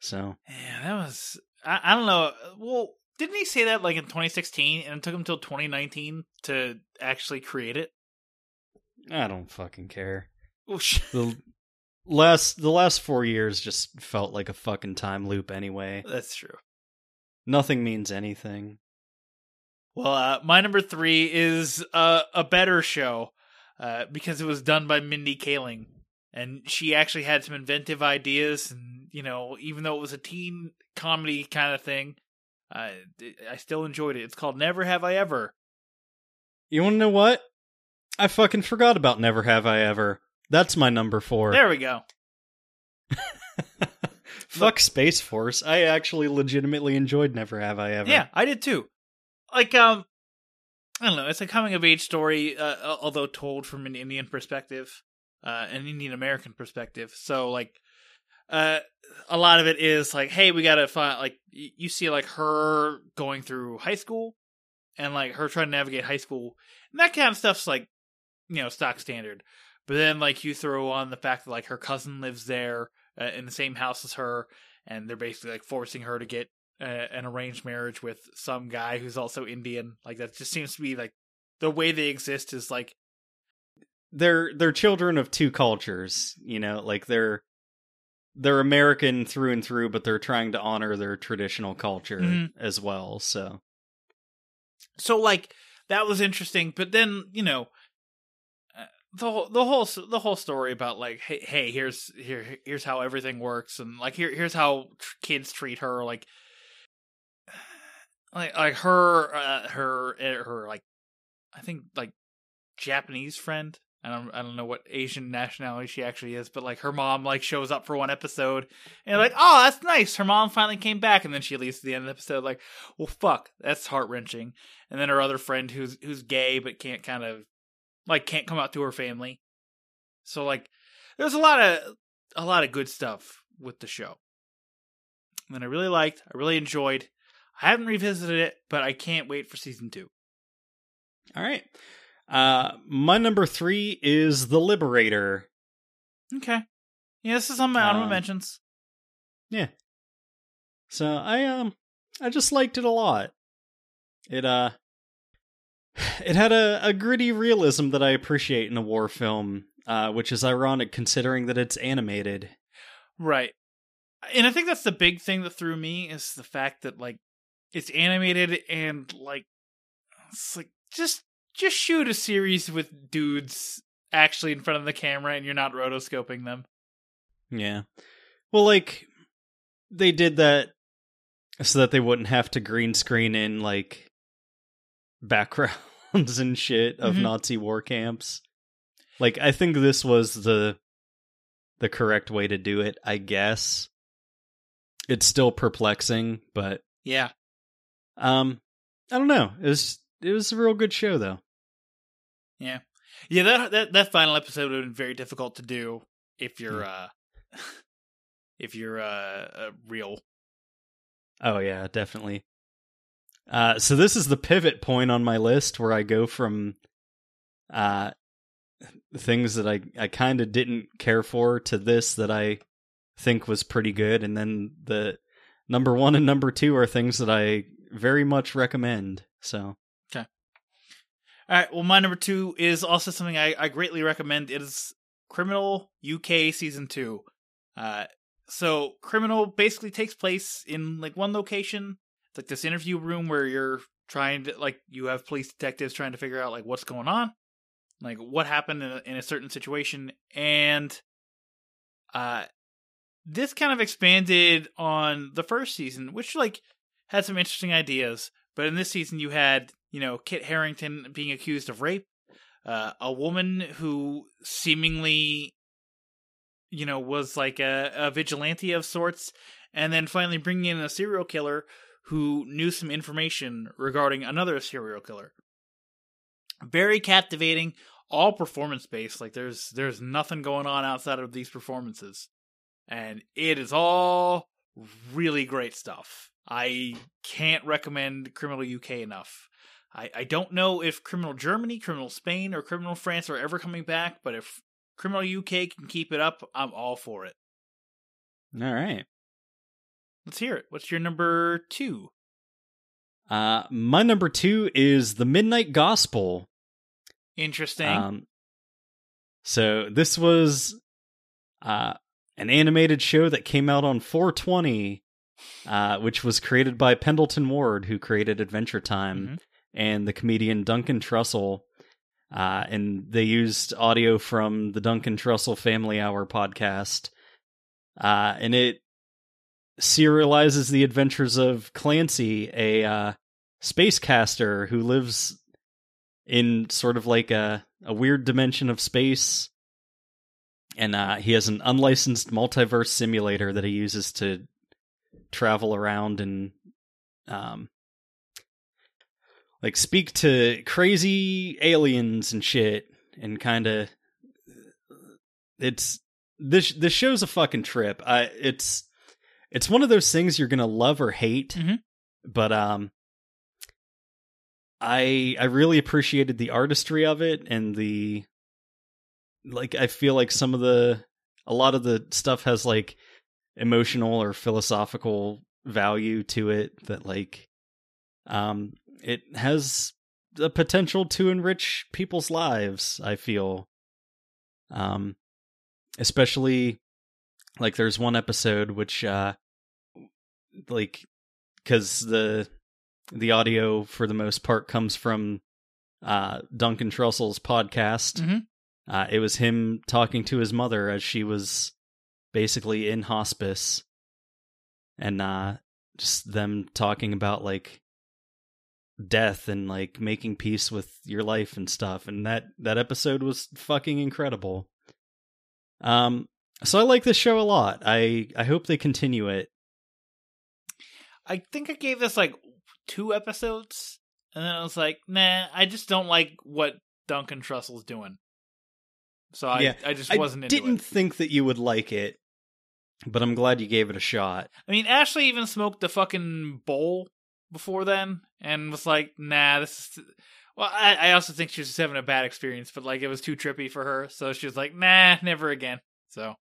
So, Yeah, that was. I, I don't know. Well, didn't he say that like in 2016, and it took him till 2019 to actually create it? I don't fucking care. Oh, The last the last 4 years just felt like a fucking time loop anyway. That's true. Nothing means anything. Well, uh, my number three is uh, a better show uh, because it was done by Mindy Kaling, and she actually had some inventive ideas. And you know, even though it was a teen comedy kind of thing, uh, I still enjoyed it. It's called Never Have I Ever. You want to know what? I fucking forgot about Never Have I Ever. That's my number 4. There we go. Fuck Space Force. I actually legitimately enjoyed Never Have I Ever. Yeah, I did too. Like, um, I don't know. It's a coming of age story, uh, although told from an Indian perspective, uh, an Indian American perspective. So, like, uh, a lot of it is like, hey, we gotta find like you see like her going through high school, and like her trying to navigate high school, and that kind of stuff's like, you know, stock standard. But then like you throw on the fact that like her cousin lives there uh, in the same house as her, and they're basically like forcing her to get uh, an arranged marriage with some guy who's also Indian. Like that just seems to be like the way they exist is like they're they're children of two cultures you know like they're they're american through and through but they're trying to honor their traditional culture Mhm. as well so so like that was interesting. But then you know uh, the whole the whole the whole story about like hey hey here's here here's how everything works and like here here's how tr- kids treat her like like like her uh, her uh, her like I think like Japanese friend. I don't I don't know what Asian nationality she actually is, but like her mom like shows up for one episode and like, oh that's nice. Her mom finally came back and then she leaves at the end of the episode like, well fuck, that's heart wrenching. And then her other friend who's who's gay but can't kind of like can't come out to her family. So like there's a lot of a lot of good stuff with the show. And I really liked, I really enjoyed. I haven't revisited it, but I can't wait for season two. all right uh my number three is the liberator Okay. Yeah, this is on my honorable Um, mentions. yeah so i um i just liked it a lot it uh it had a, a gritty realism that i appreciate in a war film uh which is ironic considering that it's animated Right. And I think that's the big thing that threw me is the fact that like it's animated and like it's like just just shoot a series with dudes actually in front of the camera and you're not rotoscoping them. Yeah. Well, like they did that so that they wouldn't have to green screen in like backgrounds and shit of Mhm. Nazi war camps. Like I think this was the the correct way to do it, I guess. It's still perplexing, but Yeah. um I don't know. It was it was a real good show though. Yeah. Yeah, that that that final episode would have been very difficult to do if you're uh if you're uh, uh real. Oh yeah, definitely. Uh, so this is the pivot point on my list where I go from uh, things that I I kind of didn't care for to this that I think was pretty good, and then the number one and number two are things that I very much recommend. So All right. Well, my number two is also something I, I greatly recommend. It is Criminal UK season two. Uh, so Criminal basically takes place in like one location. It's like this interview room where you're trying to like you have police detectives trying to figure out like what's going on, like what happened in a, in a certain situation, and uh, this kind of expanded on the first season, which like had some interesting ideas. But in this season, you had you know Kit Harington being accused of rape, uh, a woman who seemingly you know was like a, a vigilante of sorts, and then finally bringing in a serial killer who knew some information regarding another serial killer. Very captivating, all performance based. Like there's there's nothing going on outside of these performances, and it is all really great stuff. I can't recommend Criminal UK enough. I, I don't know if Criminal Germany, Criminal Spain, or Criminal France are ever coming back, but if Criminal UK can keep it up, I'm all for it. all right. Let's hear it. What's your number two? Uh, my number two is the Midnight Gospel. Interesting. Um, so this was uh, an animated show that came out on 420, uh, which was created by Pendleton Ward, who created Adventure Time, Mhm. And the comedian Duncan Trussell. Uh, and they used audio from the Duncan Trussell Family Hour podcast. Uh, and it serializes the adventures of Clancy, a uh, space caster who lives in sort of like a, a weird dimension of space. And uh, he has an unlicensed multiverse simulator that he uses to travel around and um, like speak to crazy aliens and shit and kind of it's this this show's a fucking trip. I it's it's one of those things you're gonna love or hate, Mhm. but um, I I really appreciated the artistry of it and the like. I feel like some of the a lot of the stuff has like emotional or philosophical value to it that like um it has the potential to enrich people's lives. I feel um especially like there's one episode which uh like cuz the the audio for the most part comes from uh Duncan Trussell's podcast. Mhm. Uh it was him talking to his mother as she was basically in hospice and uh just them talking about like death and like making peace with your life and stuff and that that episode was fucking incredible. Um so i like this show a lot. I i hope they continue it. I think I gave this like two episodes, and then I was like, nah, I just don't like what Duncan Trussell's doing. So I, Yeah, I just i wasn't into didn't it. think that you would like it but i'm glad you gave it a shot. I mean, Ashley even smoked the fucking bowl before then, and was like, nah, this is. Well, I, I also think she was just having a bad experience, but like it was too trippy for her, so she was like, nah, never again. So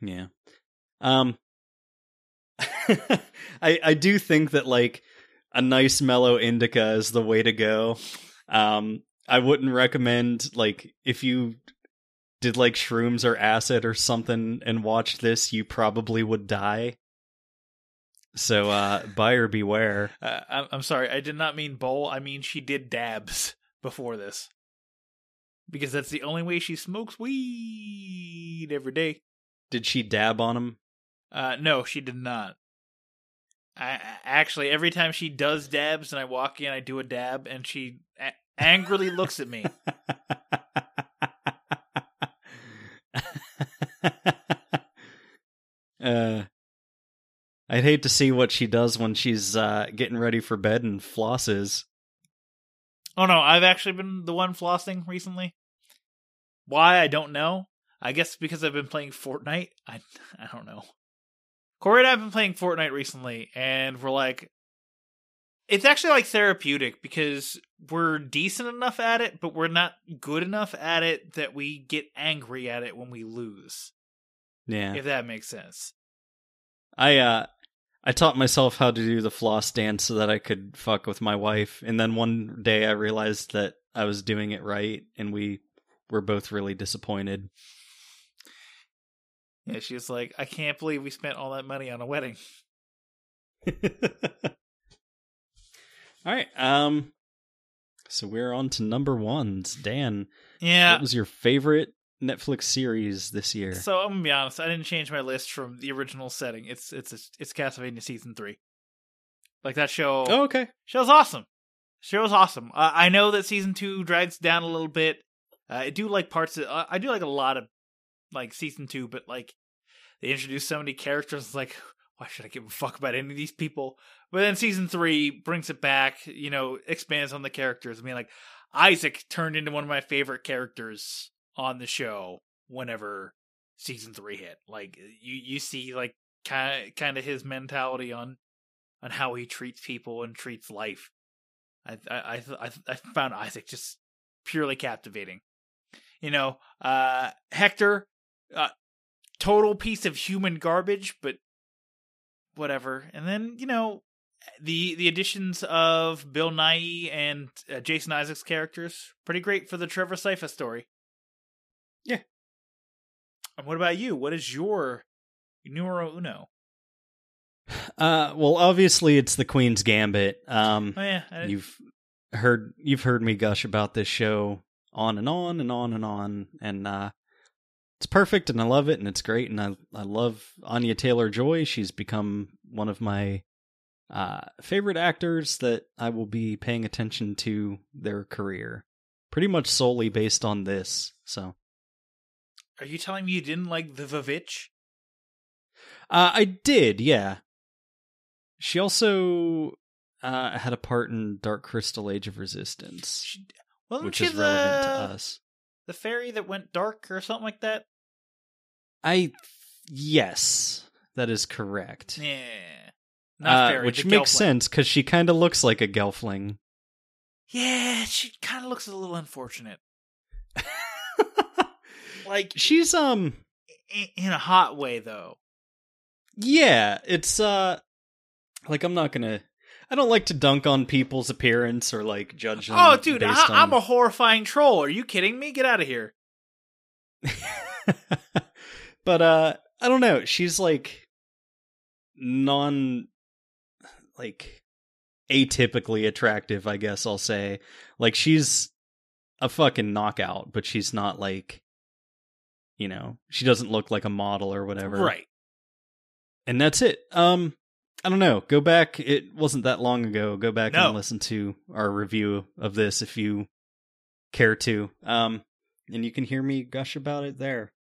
Yeah. Um I I do think that like a nice mellow indica is the way to go. Um I wouldn't recommend like if you did like shrooms or acid or something and watched this, you probably would die. So uh buyer beware. uh, I'm, I'm sorry, I did not mean bowl. I mean she did dabs before this. because that's the only way she smokes weed every day. Did she dab on him? Uh, no, she did not. I actually every time she does dabs and I walk in, I do a dab, and she a- angrily looks at me. uh, I'd hate to see what she does when she's uh, getting ready for bed and flosses. Oh no, I've actually been the one flossing recently. Why I don't know. I guess because I've been playing Fortnite. I I don't know. Corey and I have been playing Fortnite recently, and we're like, it's actually like therapeutic because we're decent enough at it, but we're not good enough at it that we get angry at it when we lose. Yeah, If that makes sense. I uh, I taught myself how to do the floss dance so that I could fuck with my wife, and then one day I realized that I was doing it right, and we were both really disappointed. Yeah, she's like, I can't believe we spent all that money on a wedding. All right. Um. So we're on to number ones. Dan, Yeah. what was your favorite Netflix series this year? So I'm gonna be honest. I didn't change my list from the original setting. It's it's it's Castlevania season three. Like that show. oh, okay. Show's awesome. Show's awesome. Uh, I know that season two drags down a little bit. Uh, I do like parts. Of, uh, I do like a lot of like season two, but like they introduce so many characters. It's like, why should I give a fuck about any of these people? But then season three brings it back. You know, expands on the characters. I mean, like Isaac turned into one of my favorite characters on the show whenever season three hit. Like you, you see like kind of kind of his mentality on on how he treats people and treats life. I I I, I, I found Isaac just purely captivating. You know, uh, Hector, uh, total piece of human garbage, but whatever. And then you know, the the additions of Bill Nighy and uh, Jason Isaacs characters pretty great for the Trevor Sypha story. Yeah. And what about you? What is your numero uno? Uh, well, obviously it's the Queen's Gambit. Um, Oh yeah, I- you've heard you've heard me gush about this show on and on and on and on, and uh, it's perfect, and I love it, and it's great, and I I love Anya Taylor Joy. She's become one of my uh, favorite actors that I will be paying attention to their career, pretty much solely based on this. So Are you telling me you didn't like the Vavitch? uh, I did, yeah. She also uh, had a part in Dark Crystal: Age of Resistance. She, which is the, relevant to us. the fairy that went dark or something like that? I yes, that is correct. Yeah. Not Uh, fairy, which makes Gelfling. sense because she kind of looks like a Gelfling. Yeah, she kind of looks a little unfortunate. Like She's um in a hot way though. yeah, it's uh like I'm not gonna. I don't like to dunk on people's appearance or like judge them. Oh, dude, I, on... I'm a horrifying troll. Are you kidding me? Get out of here. but uh I don't know. She's like non like atypically attractive, I guess I'll say. Like she's a fucking knockout, but she's not like you know, she doesn't look like a model or whatever. Right. And that's it. Um I don't know. Go back. It wasn't that long ago. Go back No. and listen to our review of this if you care to. Um and you can hear me gush about it there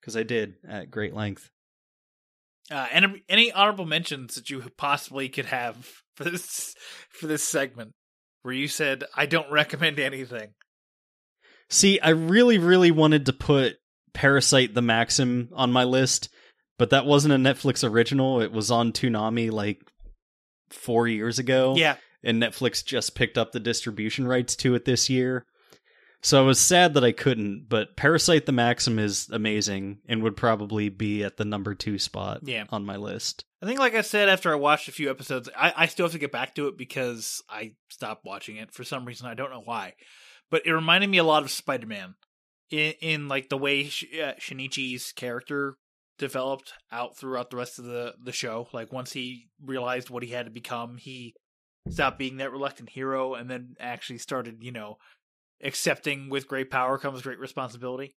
because I did at great length. Uh, and any honorable mentions that you possibly could have for this for this segment, where you said I don't recommend anything. See, I really, really wanted to put Parasyte the Maxim on my list, but that wasn't a Netflix original. It was on Toonami like four years ago. Yeah, And Netflix just picked up the distribution rights to it this year. So I was sad that I couldn't, but Parasyte the Maxim is amazing and would probably be at the number two spot Yeah. on my list. I think, like I said, after I watched a few episodes, I, I still have to get back to it because I stopped watching it for some reason. I don't know why, but it reminded me a lot of Spider Man in, in like the way Sh- uh, Shinichi's character developed out throughout the rest of the the show. Like once he realized what he had to become, he stopped being that reluctant hero and then actually started, you know, accepting with great power comes great responsibility.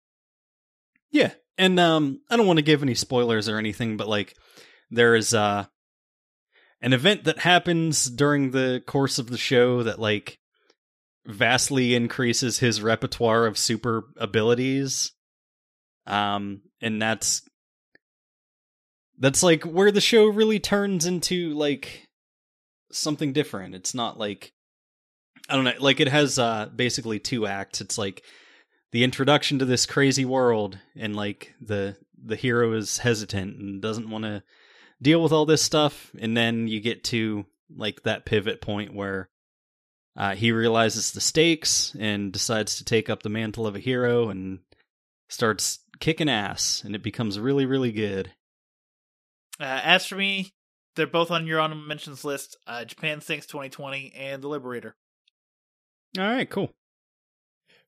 Yeah, and um, I don't want to give any spoilers or anything, but like there is uh an event that happens during the course of the show that like vastly increases his repertoire of super abilities. Um, and that's that's like where the show really turns into like something different. It's not like I don't know, like it has uh basically two acts. It's like the introduction to this crazy world and like the the hero is hesitant and doesn't want to deal with all this stuff and then you get to like that pivot point where uh, he realizes the stakes and decides to take up the mantle of a hero and starts kicking ass and it becomes really really good. Uh, as for me, they're both on your honorable mentions list: uh, Japan Sinks 2020 and The Liberator. all right cool.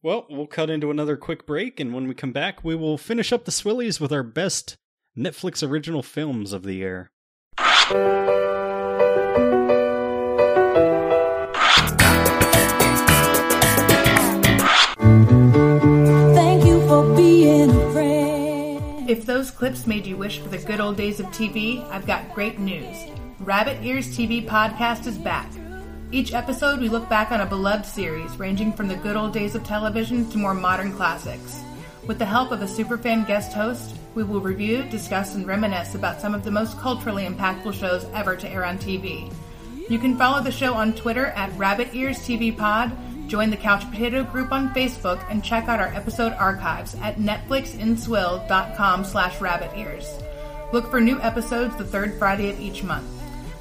Well we'll cut into another quick break and when we come back we will finish up the swillies with our best netflix original films of the year If those clips made you wish for the good old days of TV, I've got great news. Rabbit Ears TV podcast is back. Each episode, we look back on a beloved series ranging from the good old days of television to more modern classics. With the help of a superfan guest host, we will review, discuss, and reminisce about some of the most culturally impactful shows ever to air on TV. You can follow the show on Twitter at Rabbit Ears TV Pod, join the Couch Potato group on Facebook, and check out our episode archives at netflixandswill.com slash rabbit ears. Look for new episodes the third Friday of each month.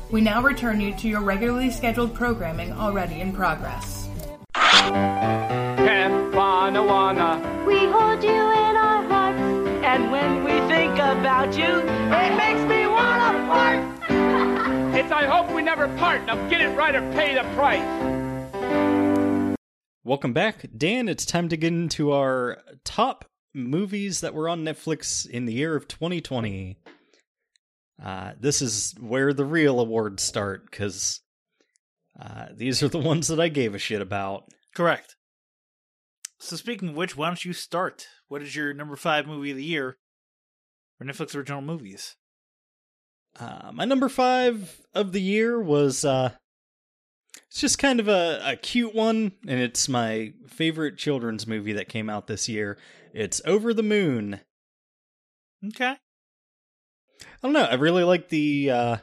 We now return you to your regularly scheduled programming already in progress. Camp Wanna We hold you in our hearts. And when we think about you, it makes me wanna fart. it's I hope we never part. Now get it right or pay the price. Welcome back, Dan. It's time to get into our top movies that were on Netflix in the year of 2020. Uh, this is where the real awards start because uh, these are the ones that I gave a shit about. Correct. So speaking of which, why don't you start? What is your number five movie of the year for Netflix original movies? Uh, my number five of the year was uh, it's just kind of a, a cute one, and it's my favorite children's movie that came out this year. It's Over the Moon. Okay. I don't know. I really like the uh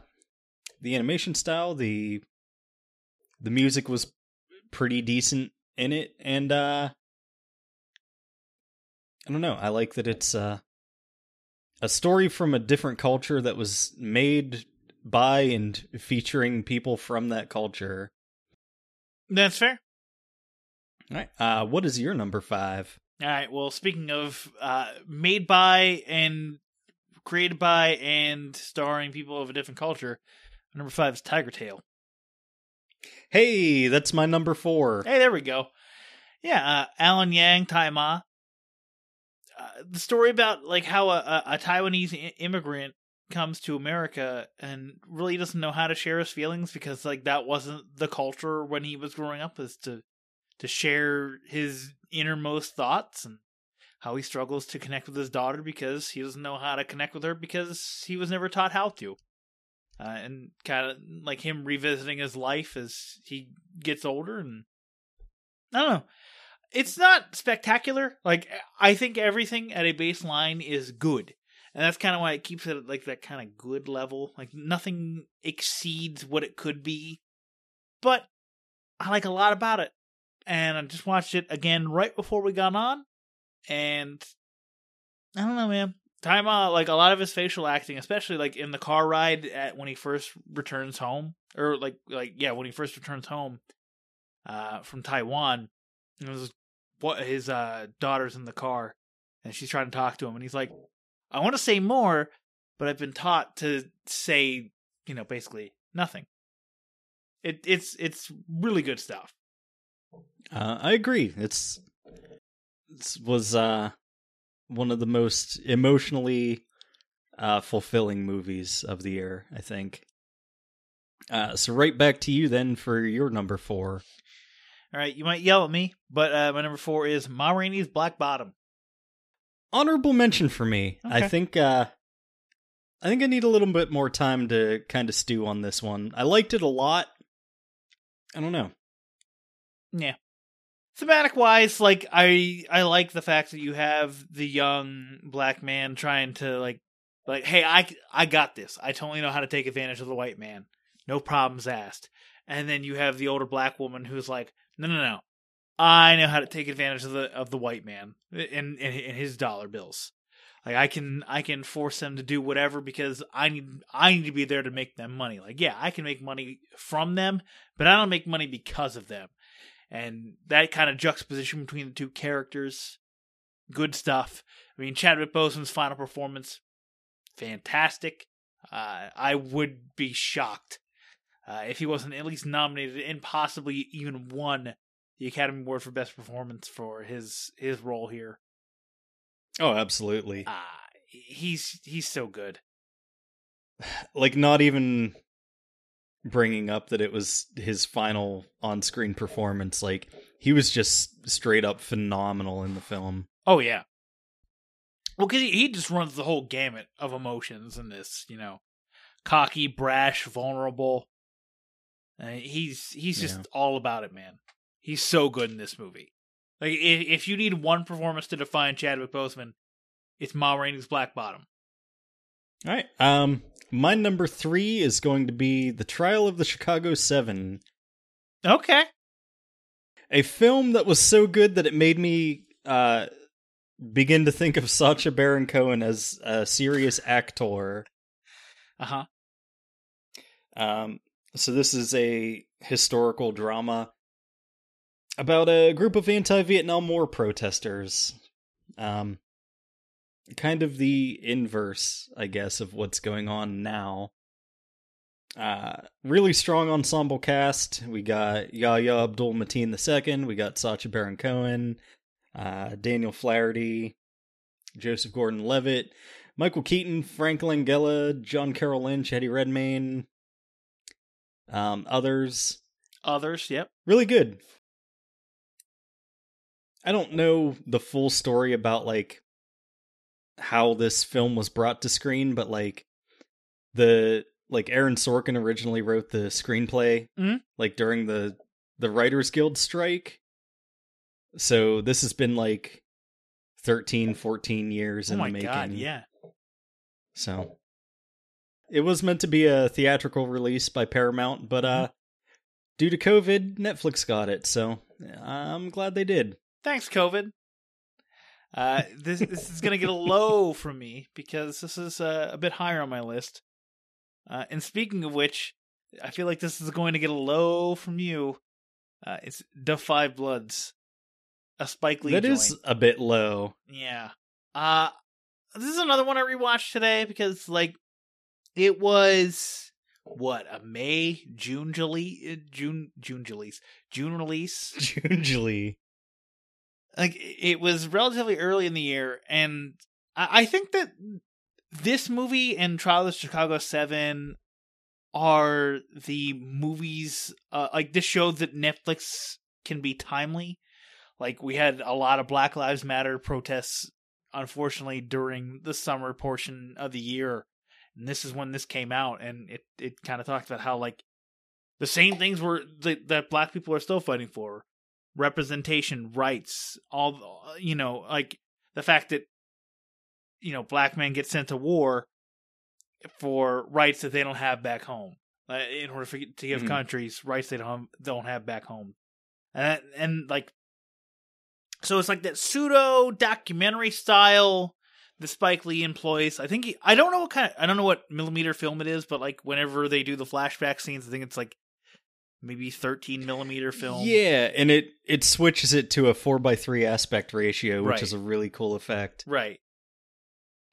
the animation style. The the music was pretty decent in it and uh I don't know. I like that it's uh a story from a different culture that was made by and featuring people from that culture. That's fair. All right. Uh what is your number 5? All right. Well, speaking of uh, made by and created by and starring people of a different culture, number five is Tiger Tail. Hey, that's my number 4. Hey, there we go. Yeah, uh, Alan Yang, Tai Ma. Uh, the story about like how a, a, a Taiwanese I- immigrant comes to America and really doesn't know how to share his feelings because like that wasn't the culture when he was growing up is to to share his innermost thoughts and how he struggles to connect with his daughter because he doesn't know how to connect with her because he was never taught how to. Uh, and kind of like him revisiting his life as he gets older and I don't know. It's not spectacular. Like I think everything at a baseline is good. And that's kind of why it keeps it at like that kind of good level. Like nothing exceeds what it could be. But I like a lot about it. And I just watched it again right before we got on. And I don't know, man. Uh, like a lot of his facial acting, especially like in the car ride at when he first returns home. Or like like yeah, when he first returns home uh from Taiwan. It was what his uh daughter's in the car and she's trying to talk to him and he's like I want to say more, but I've been taught to say, you know, basically nothing. It it's it's really good stuff. Uh, I agree. It's it was uh one of the most emotionally uh fulfilling movies of the year, I think. Uh so right back to you then for your number 4. All right, you might yell at me, but uh, my number four is Ma Rainey's Black Bottom. Honorable mention for me. I think uh I think I need a little bit more time to kind of stew on this one. I liked it a lot. I don't know. Yeah. Thematic wise, like I I like the fact that you have the young black man trying to like like hey, I I got this. I totally know how to take advantage of the white man. No problems asked. And then you have the older black woman who's like, "No, no, no. I know how to take advantage of the of the white man and and, and his dollar bills. Like I can I can force them to do whatever because I need I need to be there to make them money. Like yeah, I can make money from them, but I don't make money because of them. And that kind of juxtaposition between the two characters, good stuff. I mean, Chadwick Boseman's final performance, fantastic. Uh, I would be shocked uh, if he wasn't at least nominated and possibly even won the Academy Award for Best Performance for his his role here. Oh, absolutely. Uh, he's he's so good. Like not even bringing up that it was his final on-screen performance like he was just straight up phenomenal in the film. Oh yeah. Well, because he, he just runs the whole gamut of emotions in this. You know, cocky, brash, vulnerable. Uh, he's he's just Yeah. all about it, man. He's so good in this movie. Like if, if you need one performance to define Chadwick Boseman, it's Ma Rainey's Black Bottom. All right. Um my number 3 is going to be The Trial of the Chicago 7. Okay. a film that was so good that it made me uh begin to think of Sacha Baron Cohen as a serious actor. Uh huh. Um so this is a historical drama about a group of anti-Vietnam War protesters. Um kind of the inverse, I guess, of what's going on now. Uh, really strong ensemble cast. We got Yahya Abdul Mateen II. We got Sacha Baron Cohen, uh, Daniel Flaherty, Joseph Gordon-Levitt, Michael Keaton, Frank Langella, John Carroll Lynch, Eddie Redmayne, um, others. Others, yep. Really good. I don't know the full story about like how this film was brought to screen, but like the like Aaron Sorkin originally wrote the screenplay Mhm. like during the the Writers Guild strike. So this has been like 13 14 years Oh in the making. god, yeah. So it was meant to be a theatrical release by Paramount, but uh due to COVID, Netflix got it. So I'm glad they did. Thanks, COVID. Uh, this this is gonna get a low from me because this is uh, a bit higher on my list. Uh, and speaking of which, I feel like this is going to get a low from you. Uh, it's Da Five Bloods, a Spike Lee. That joint. is a bit low. Yeah. Uh this is another one I rewatched today because like it was what, a May, June July June June release. June release. Usually. Like it was relatively early in the year and I, think that this movie and Trial of Chicago 7 are the movies uh, like this showed that Netflix can be timely. Like we had a lot of Black Lives Matter protests unfortunately during the summer portion of the year. And this is when this came out and it it kind of talked about how like the same things were that, that black people are still fighting for representation rights all you know like the fact that you know black men get sent to war for rights that they don't have back home uh, in order for, to give Mhm. countries rights they don't have, don't have back home and and like so it's like that pseudo documentary style the Spike Lee employs. I think he, I don't know what kind of I don't know what millimeter film it is, but like whenever they do the flashback scenes, I think it's like maybe 13 millimeter film. Yeah, and it it switches it to a 4 by 3 aspect ratio, which Right. is a really cool effect. Right.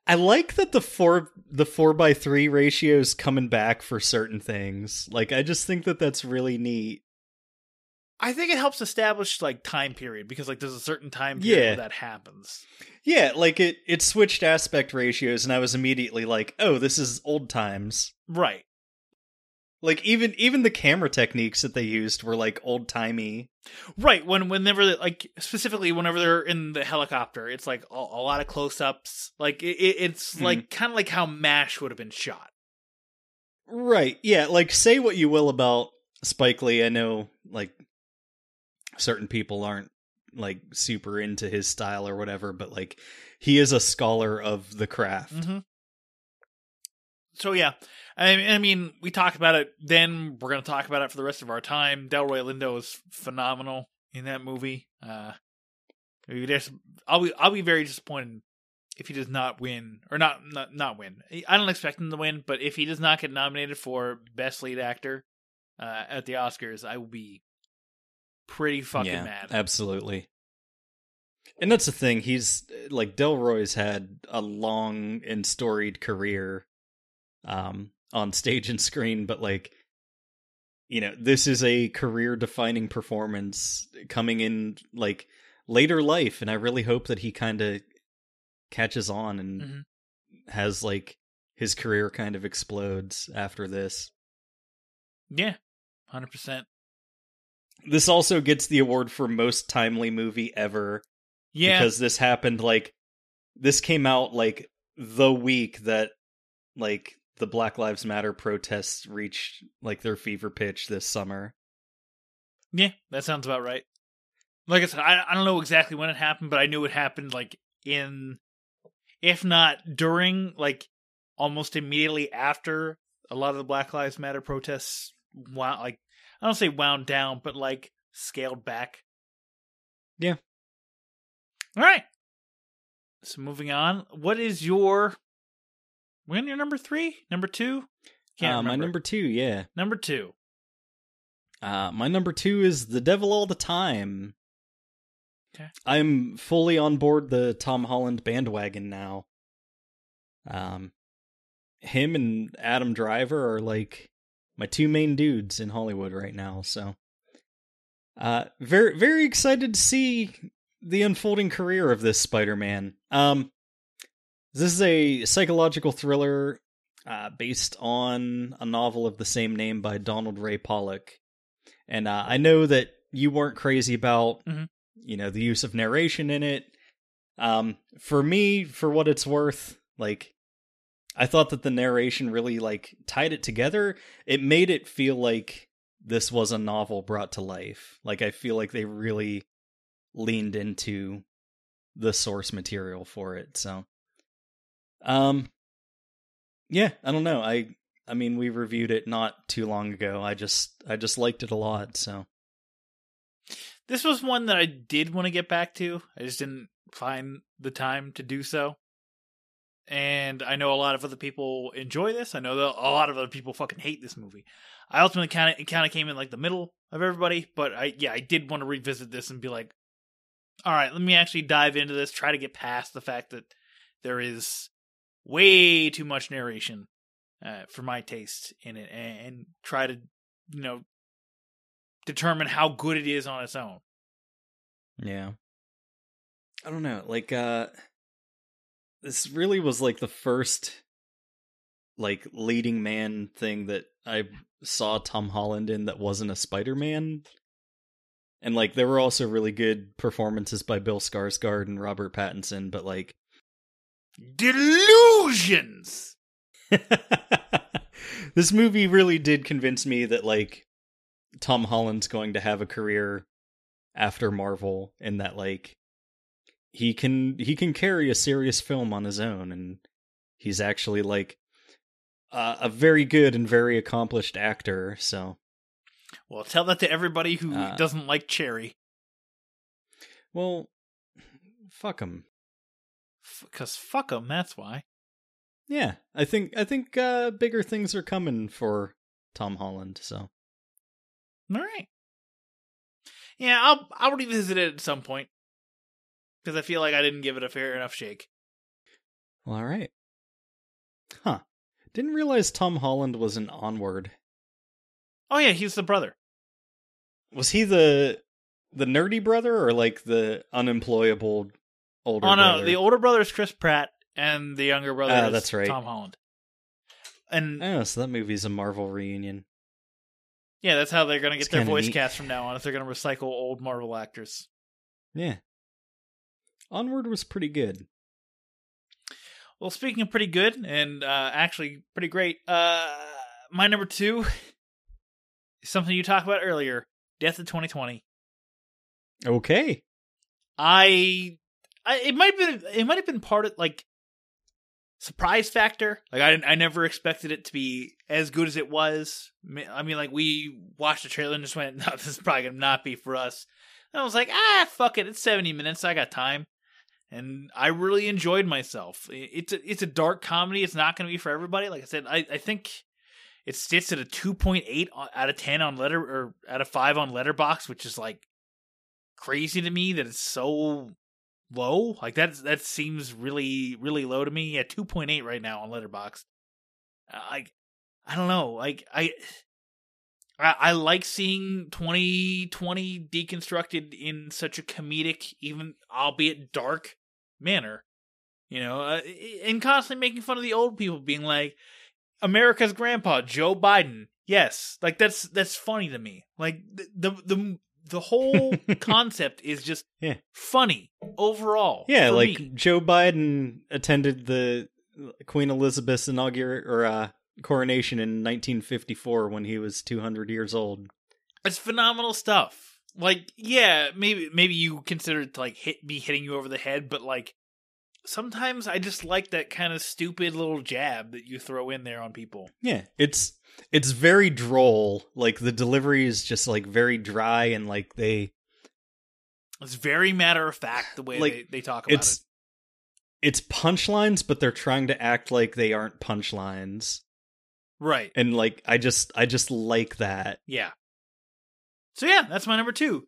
I like that the 4 the 4 by 3 ratio is coming back for certain things. Like I just think that that's really neat. I think it helps establish like time period because like there's a certain time period Yeah. where that happens. Yeah, like it it switched aspect ratios and I was immediately like, "Oh, this is old times." Right. Like even even the camera techniques that they used were like old timey. Right when whenever like specifically whenever they're in the helicopter, it's like a, a lot of close ups. Like it, it's Mhm. like kind of like how Mash would have been shot. Right. Yeah, like say what you will about Spike Lee. I know like certain people aren't like super into his style or whatever, but like he is a scholar of the craft. Mm-hmm. So yeah, I, I mean, we talked about it. Then we're gonna talk about it for the rest of our time. Delroy Lindo is phenomenal in that movie. Uh, I'll be I'll be very disappointed if he does not win or not not not win. I don't expect him to win, but if he does not get nominated for best lead actor uh, at the Oscars, I will be pretty fucking yeah, mad. Absolutely. And that's the thing. He's like Delroy's had a long and storied career um on stage and screen, but like you know, this is a career defining performance coming in like later life and I really hope that he kind of catches on and Mhm. has like his career kind of explodes after this. Yeah, hundred percent. This also gets the award for most timely movie ever. Yeah, because this happened like this came out like the week that like the Black Lives Matter protests reached like their fever pitch this summer. Yeah, that sounds about right. Like I said, I, I don't know exactly when it happened, but I knew it happened like in, if not during, like almost immediately after a lot of the Black Lives Matter protests wound, like I don't say wound down, but like scaled back. Yeah. All right. So moving on, what is your? When your number three, number two? Can't uh, my number two, yeah. number two. Uh, my number two is The Devil All the Time. Okay. I'm fully on board the Tom Holland bandwagon now. Um, him and Adam Driver are like my two main dudes in Hollywood right now. So, uh, very very excited to see the unfolding career of this Spider-Man. Um, this is a psychological thriller uh, based on a novel of the same name by Donald Ray Pollock. And uh, I know that you weren't crazy about, Mhm. you know, the use of narration in it. Um, for me, for what it's worth, like, I thought that the narration really like tied it together. It made it feel like this was a novel brought to life. Like I feel like they really leaned into the source material for it. So, um, yeah, I don't know. I I mean, we reviewed it not too long ago. I just I just liked it a lot. So This was one that I did want to get back to. I just didn't find the time to do so. And I know a lot of other people enjoy this. I know that a lot of other people fucking hate this movie. I ultimately kind of kind of came in like the middle of everybody, but I yeah I did want to revisit this and be like, all right, let me actually dive into this. Try to get past the fact that there is way too much narration uh, for my taste in it, and, and try to you know determine how good it is on its own. yeah, I don't know. Like, uh, this really was like the first like leading man thing that I saw Tom Holland in that wasn't a Spider Man. And like there were also really good performances by Bill Skarsgård and Robert Pattinson, but like Delusions. this movie really did convince me that like Tom Holland's going to have a career after Marvel and that like he can he can carry a serious film on his own and he's actually like uh, a very good and very accomplished actor so. Well, tell that to everybody who Uh, doesn't like Cherry, well fuck him because fuck them. That's why. yeah i think i think uh bigger things are coming for Tom Holland so All right. Yeah, I'll I'll revisit it at some point because I feel like I didn't give it a fair enough shake. well, all right huh didn't realize Tom Holland was an onward Oh yeah, he's the brother. Was he the the nerdy brother or like the unemployable older oh no, brother? the older brother is Chris Pratt, and the younger brother Ah, is that's right. Tom Holland. And Oh, so that movie's a Marvel reunion. Yeah, that's how they're gonna get It's their kinda voice neat. cast from now on. If they're gonna recycle old Marvel actors. Yeah. Onward was pretty good. Well, speaking of pretty good and uh, actually pretty great, uh, my number two is something you talked about earlier: Death of 2020. Okay. I, I it might have been it might have been part of like surprise factor. Like I I never expected it to be as good as it was. I mean, like we watched the trailer and just went, "No, this is probably gonna not be for us." And I was like, "Ah, fuck it, it's seventy minutes. I got time." And I really enjoyed myself. It's a, it's a dark comedy. It's not to be for everybody. Like I said, I, I think it sits at a two point eight out of ten on letter or out of five on Letterboxd, which is like crazy to me that it's so low. Like that that seems really really low to me. Point eight right now on Letterboxd. Uh, Like I don't know. Like I. I I like seeing 2020 deconstructed in such a comedic, even albeit dark manner. You know, uh, and constantly making fun of the old people, being like, "America's grandpa, Joe Biden." Yes, like that's that's funny to me. Like the the the, the whole concept is just Yeah. funny overall. Yeah, like me. Joe Biden attended the Queen Elizabeth's inaugural or uh, coronation in 1954 when he was 200 years old. It's phenomenal stuff. Like, yeah, maybe maybe you consider it to like hit be hitting you over the head, but like sometimes I just like that kind of stupid little jab that you throw in there on people. Yeah, it's it's very droll. Like the delivery is just like very dry and like they It's very matter of fact the way Like, they, they talk about it's it. it's punchlines, but they're trying to act like they aren't punchlines. Right. And like I just I just like that. Yeah. So yeah, that's my number two.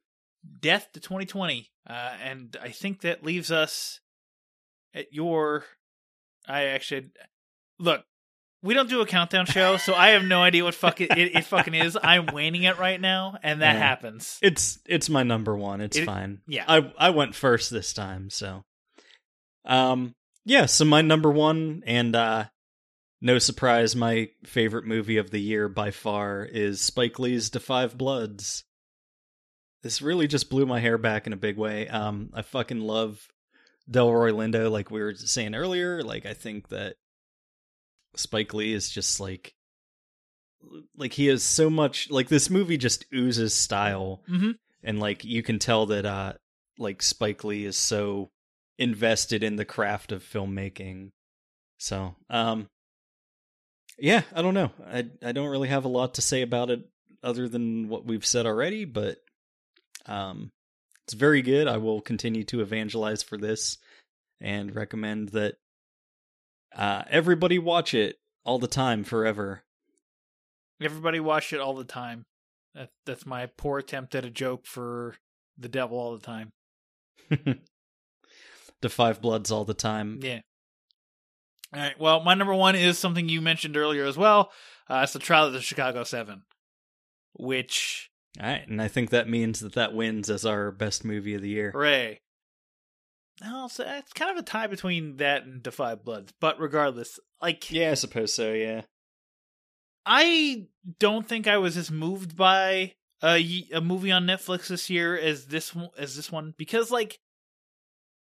Death to 2020. Uh, and I think that leaves us at your. I actually look. We don't do a countdown show, so I have no idea what fuck it, it, it fucking is. I'm waning it right now, and that Yeah. happens. It's it's my number one. It's It- fine. yeah. I I went first this time, so um yeah, so my number one and uh no surprise, my favorite movie of the year by far is Spike Lee's Da Five Bloods. This really just blew my hair back in a big way. Um I fucking love Delroy Lindo, like we were saying earlier. Like I think that Spike Lee is just like like he has so much like this movie just oozes style Mhm. and like you can tell that uh like Spike Lee is so invested in the craft of filmmaking. So, um yeah, I don't know. I I don't really have a lot to say about it other than what we've said already, but um it's very good. I will continue to evangelize for this and recommend that uh everybody watch it all the time forever. Everybody watch it all the time. That, that's my poor attempt at a joke for the devil all the time. the five bloods all the time. Yeah. All right. Well, my number one is something you mentioned earlier as well. Uh, it's the trial of the Chicago Seven, which All right, and I think that means that that wins as our best movie of the year. hooray! No, so it's kind of a tie between that and Da Five Bloods, but regardless, like Yeah, I suppose so. Yeah. I don't think I was as moved by a a movie on Netflix this year as this one, as this one because like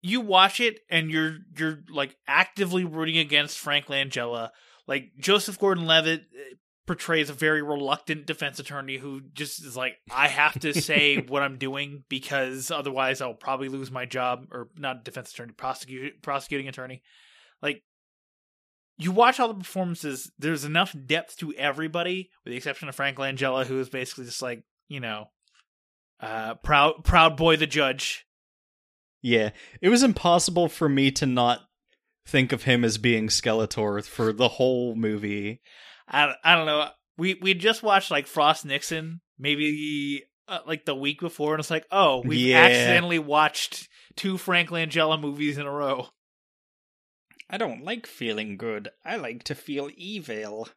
you watch it and you're you're like actively rooting against Frank Langella. Like Joseph Gordon-Levitt eh, portrays a very reluctant defense attorney who just is like I have to say what I'm doing because otherwise I'll probably lose my job or not defense attorney prosecute prosecuting attorney. Like you watch all the performances, there's enough depth to everybody, with the exception of Frank Langella, who is basically just like, you know, uh proud proud boy the judge. Yeah. It was impossible for me to not think of him as being Skeletor for the whole movie. I, I don't know. We we just watched like Frost Nixon maybe uh, like the week before, and it's like, oh, we've Yeah. accidentally watched two Frank Langella movies in a row. I don't like feeling good. I like to feel evil.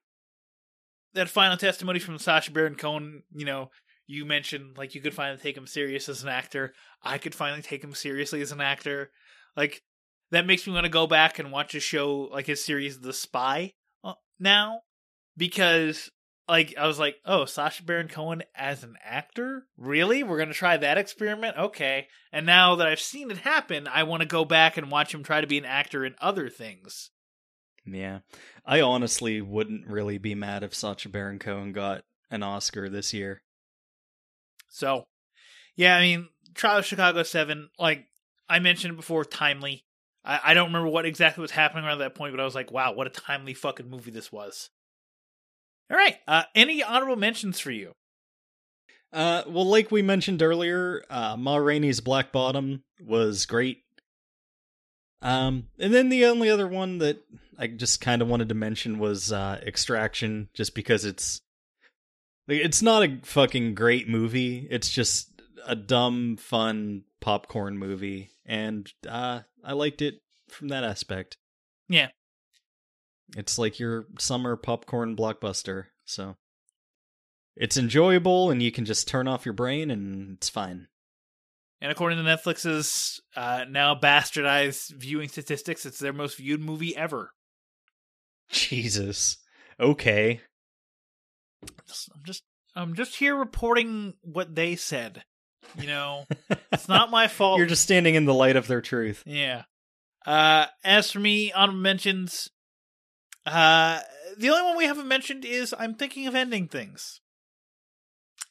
That final testimony from Sacha Baron Cohen, you know, you mentioned like you could finally take him serious as an actor. I could finally take him seriously as an actor. Like that makes me want to go back and watch a show like his series The Spy uh, now because like I was like, oh, Sacha Baron Cohen as an actor? Really? We're gonna try that experiment? Okay. And now that I've seen it happen, I want to go back and watch him try to be an actor in other things. Yeah. I honestly wouldn't really be mad if Sacha Baron Cohen got an Oscar this year. So, yeah, I mean, Trial of Chicago 7, like I mentioned before, timely. I, I don't remember what exactly was happening around that point, but I was like, wow, what a timely fucking movie this was. All right. Uh, any honorable mentions for you? Uh, well, like we mentioned earlier, uh, Ma Rainey's Black Bottom was great. Um, and then the only other one that I just kind of wanted to mention was uh, Extraction, just because it's like, it's not a fucking great movie. It's just a dumb, fun popcorn movie, and uh, I liked it from that aspect. Yeah. It's like your summer popcorn blockbuster, so it's enjoyable and you can just turn off your brain and it's fine. And according to Netflix's uh, now bastardized viewing statistics, it's their most viewed movie ever. Jesus. Okay. I'm just I'm just here reporting what they said. You know, it's not my fault. You're just standing in the light of their truth. Yeah. Uh, as for me, honorable mentions. Uh, the only one we haven't mentioned is I'm thinking of ending things.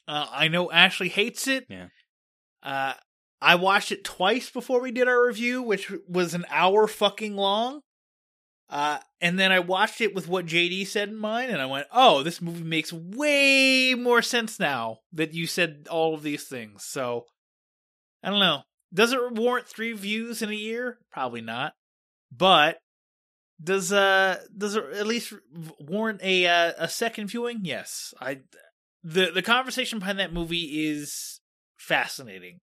Uh, I know Ashley hates it. Yeah. Uh, I watched it twice before we did our review, which was an hour fucking long. Uh, and then I watched it with what JD said in mind, and I went, "Oh, this movie makes way more sense now that you said all of these things." So, I don't know. Does it warrant three views in a year? Probably not. But does uh does it at least warrant a uh, a second viewing? Yes. I the the conversation behind that movie is fascinating.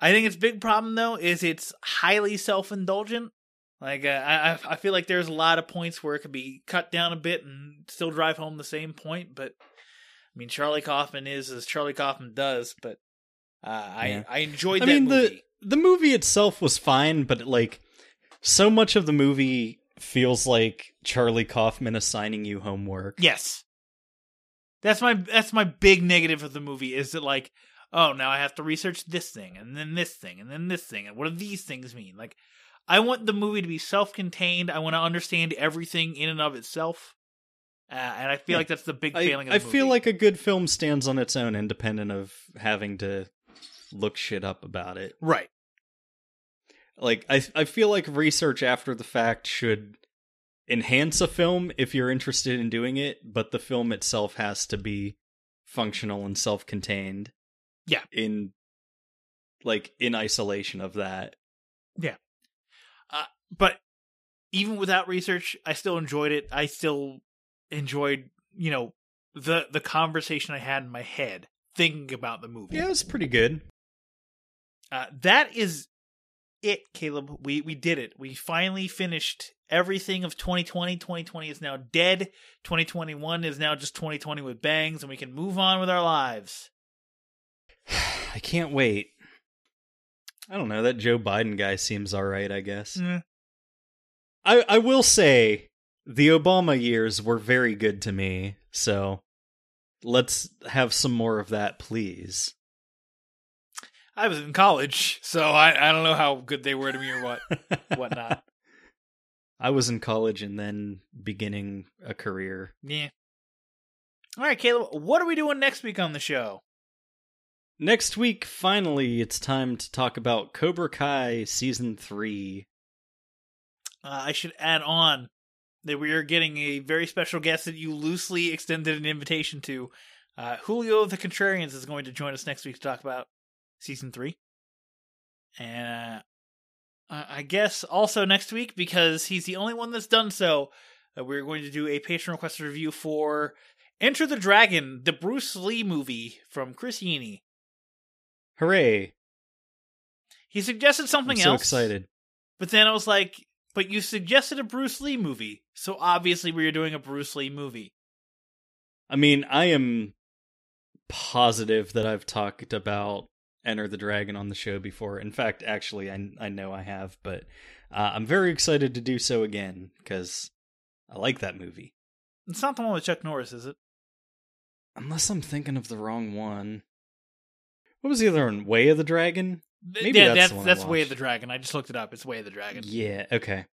I think its big problem though is it's highly self indulgent. Like uh, I I feel like there's a lot of points where it could be cut down a bit and still drive home the same point. But I mean, Charlie Kaufman is as Charlie Kaufman does. But uh, I Yeah. I enjoyed I mean movie. the the movie itself was fine, but like so much of the movie feels like Charlie Kaufman assigning you homework. Yes. That's my that's my big negative of the movie is that like oh now I have to research this thing and then this thing and then this thing and what do these things mean like I want the movie to be self-contained I want to understand everything in and of itself uh, and I feel Yeah. like that's the big I, failing of I the feel like a good film stands on its own, independent of having to look shit up about it. right Like I I feel like research after the fact should enhance a film if you're interested in doing it, but the film itself has to be functional and self-contained. Yeah. In like in isolation of that. Yeah. Uh, but even without research I still enjoyed it I still enjoyed you know the the conversation I had in my head thinking about the movie Yeah, it was pretty good. Uh, that is it, Caleb. We we did it. We finally finished everything of 2020. 2020 is now dead. 2021 is now just 2020 with bangs, and we can move on with our lives. I can't wait. I don't know, that Joe Biden guy seems alright, I guess. Mm. I I will say the Obama years were very good to me, so let's have some more of that, please. I was in college, so I I don't know how good they were to me or what whatnot. I was in college and then beginning a career. Yeah. All right, Caleb. What are we doing next week on the show? Next week, finally, it's time to talk about Cobra Kai season three. Uh, I should add on that we are getting a very special guest that you loosely extended an invitation to. Uh, Julio of the Contrarians is going to join us next week to talk about season three. And uh, I guess also next week, because he's the only one that's done so, uh, we're going to do a patron requested review for Enter the Dragon, the Bruce Lee movie from Chris Yini. Hooray! He suggested something else. I'm so else. excited. But then I was like, but you suggested a Bruce Lee movie. So obviously we are doing a Bruce Lee movie. I mean, I am positive that I've talked about Enter the Dragon on the show before. In fact, actually, I I know I have, but uh, I'm very excited to do so again because I like that movie. It's not the one with Chuck Norris, is it? Unless I'm thinking of the wrong one. What was the other one? Way of the Dragon? Maybe yeah, that's that's the one I that's Way of the Dragon. I just looked it up. It's Way of the Dragon. Yeah, okay.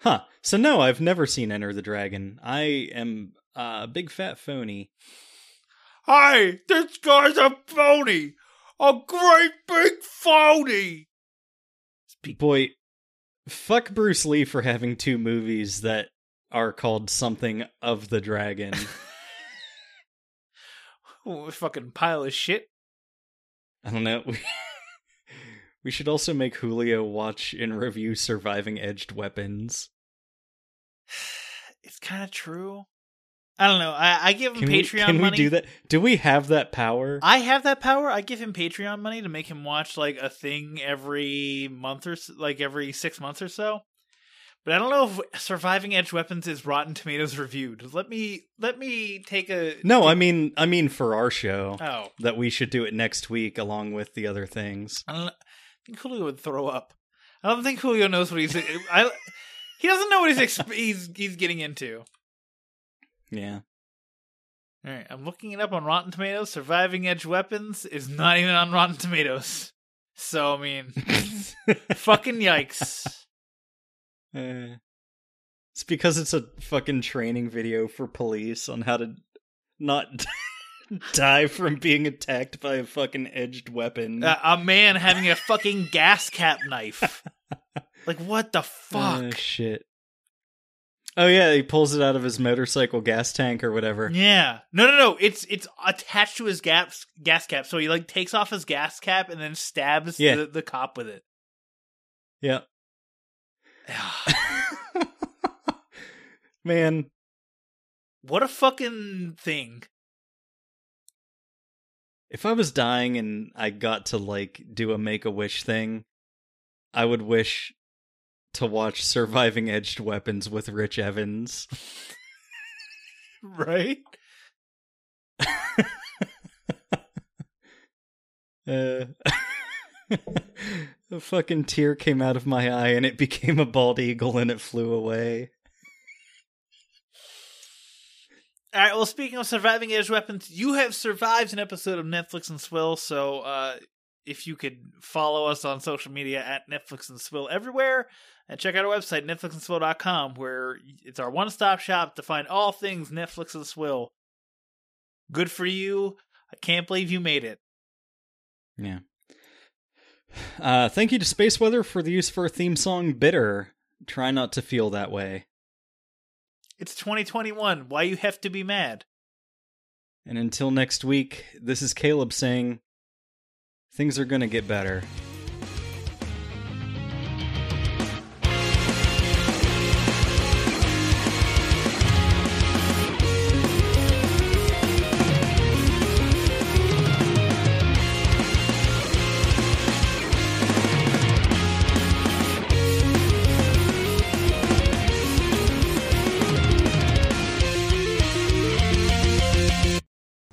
Huh. So no, I've never seen Enter the Dragon. I am a big fat phony. Hi, this guy's a phony. A great big phony. Boy, fuck Bruce Lee for having two movies that are called something of the dragon. Ooh, fucking pile of shit. I don't know. We, we should also make Julio watch and review Surviving Edged Weapons. It's kind of true. I don't know. I, I give him Can, we, Patreon can we do that? Do we have that power? I have that power. I give him Patreon money to make him watch like a thing every month or s like every six months or so. But I don't know if Surviving Edge Weapons is Rotten Tomatoes reviewed. Let me let me take a no, I mean, I mean for our show oh. that we should do it next week along with the other things. I don't I think Julio would throw up. I don't think Julio knows what he's. I he doesn't know what he's exp- he's he's getting into. Yeah. All right, I'm looking it up on Rotten Tomatoes. Surviving Edge Weapons is not even on Rotten Tomatoes. So I mean, fucking yikes. Uh, it's because it's a fucking training video for police on how to not die from being attacked by a fucking edged weapon. Uh, a man having a fucking gas cap knife. Like what the fuck? Oh, shit. Oh yeah, he pulls it out of his motorcycle gas tank or whatever. Yeah. No, no, no. It's it's attached to his gas gas cap. So he like takes off his gas cap and then stabs Yeah. the, the cop with it. Yeah. Man, What a fucking thing. if I was dying and I got to like do a make a wish thing, I would wish to watch Surviving Edged Weapons with Rich Evans. Right? Uh, a fucking tear came out of my eye and it became a bald eagle and it flew away. All right. Well, speaking of surviving edge weapons, you have survived an episode of Netflix and Swill. So, uh, if you could follow us on social media at Netflix and Swill everywhere, and check out our website netflixandswill.com, where it's our one-stop shop to find all things Netflix and Swill. Good for you. I can't believe you made it. Yeah. Uh, thank you to Space Weather for the use for our theme song Bitter. Try not to feel that way. It's 2021. Why you have to be mad? And until next week, this is Caleb saying things are going to get better.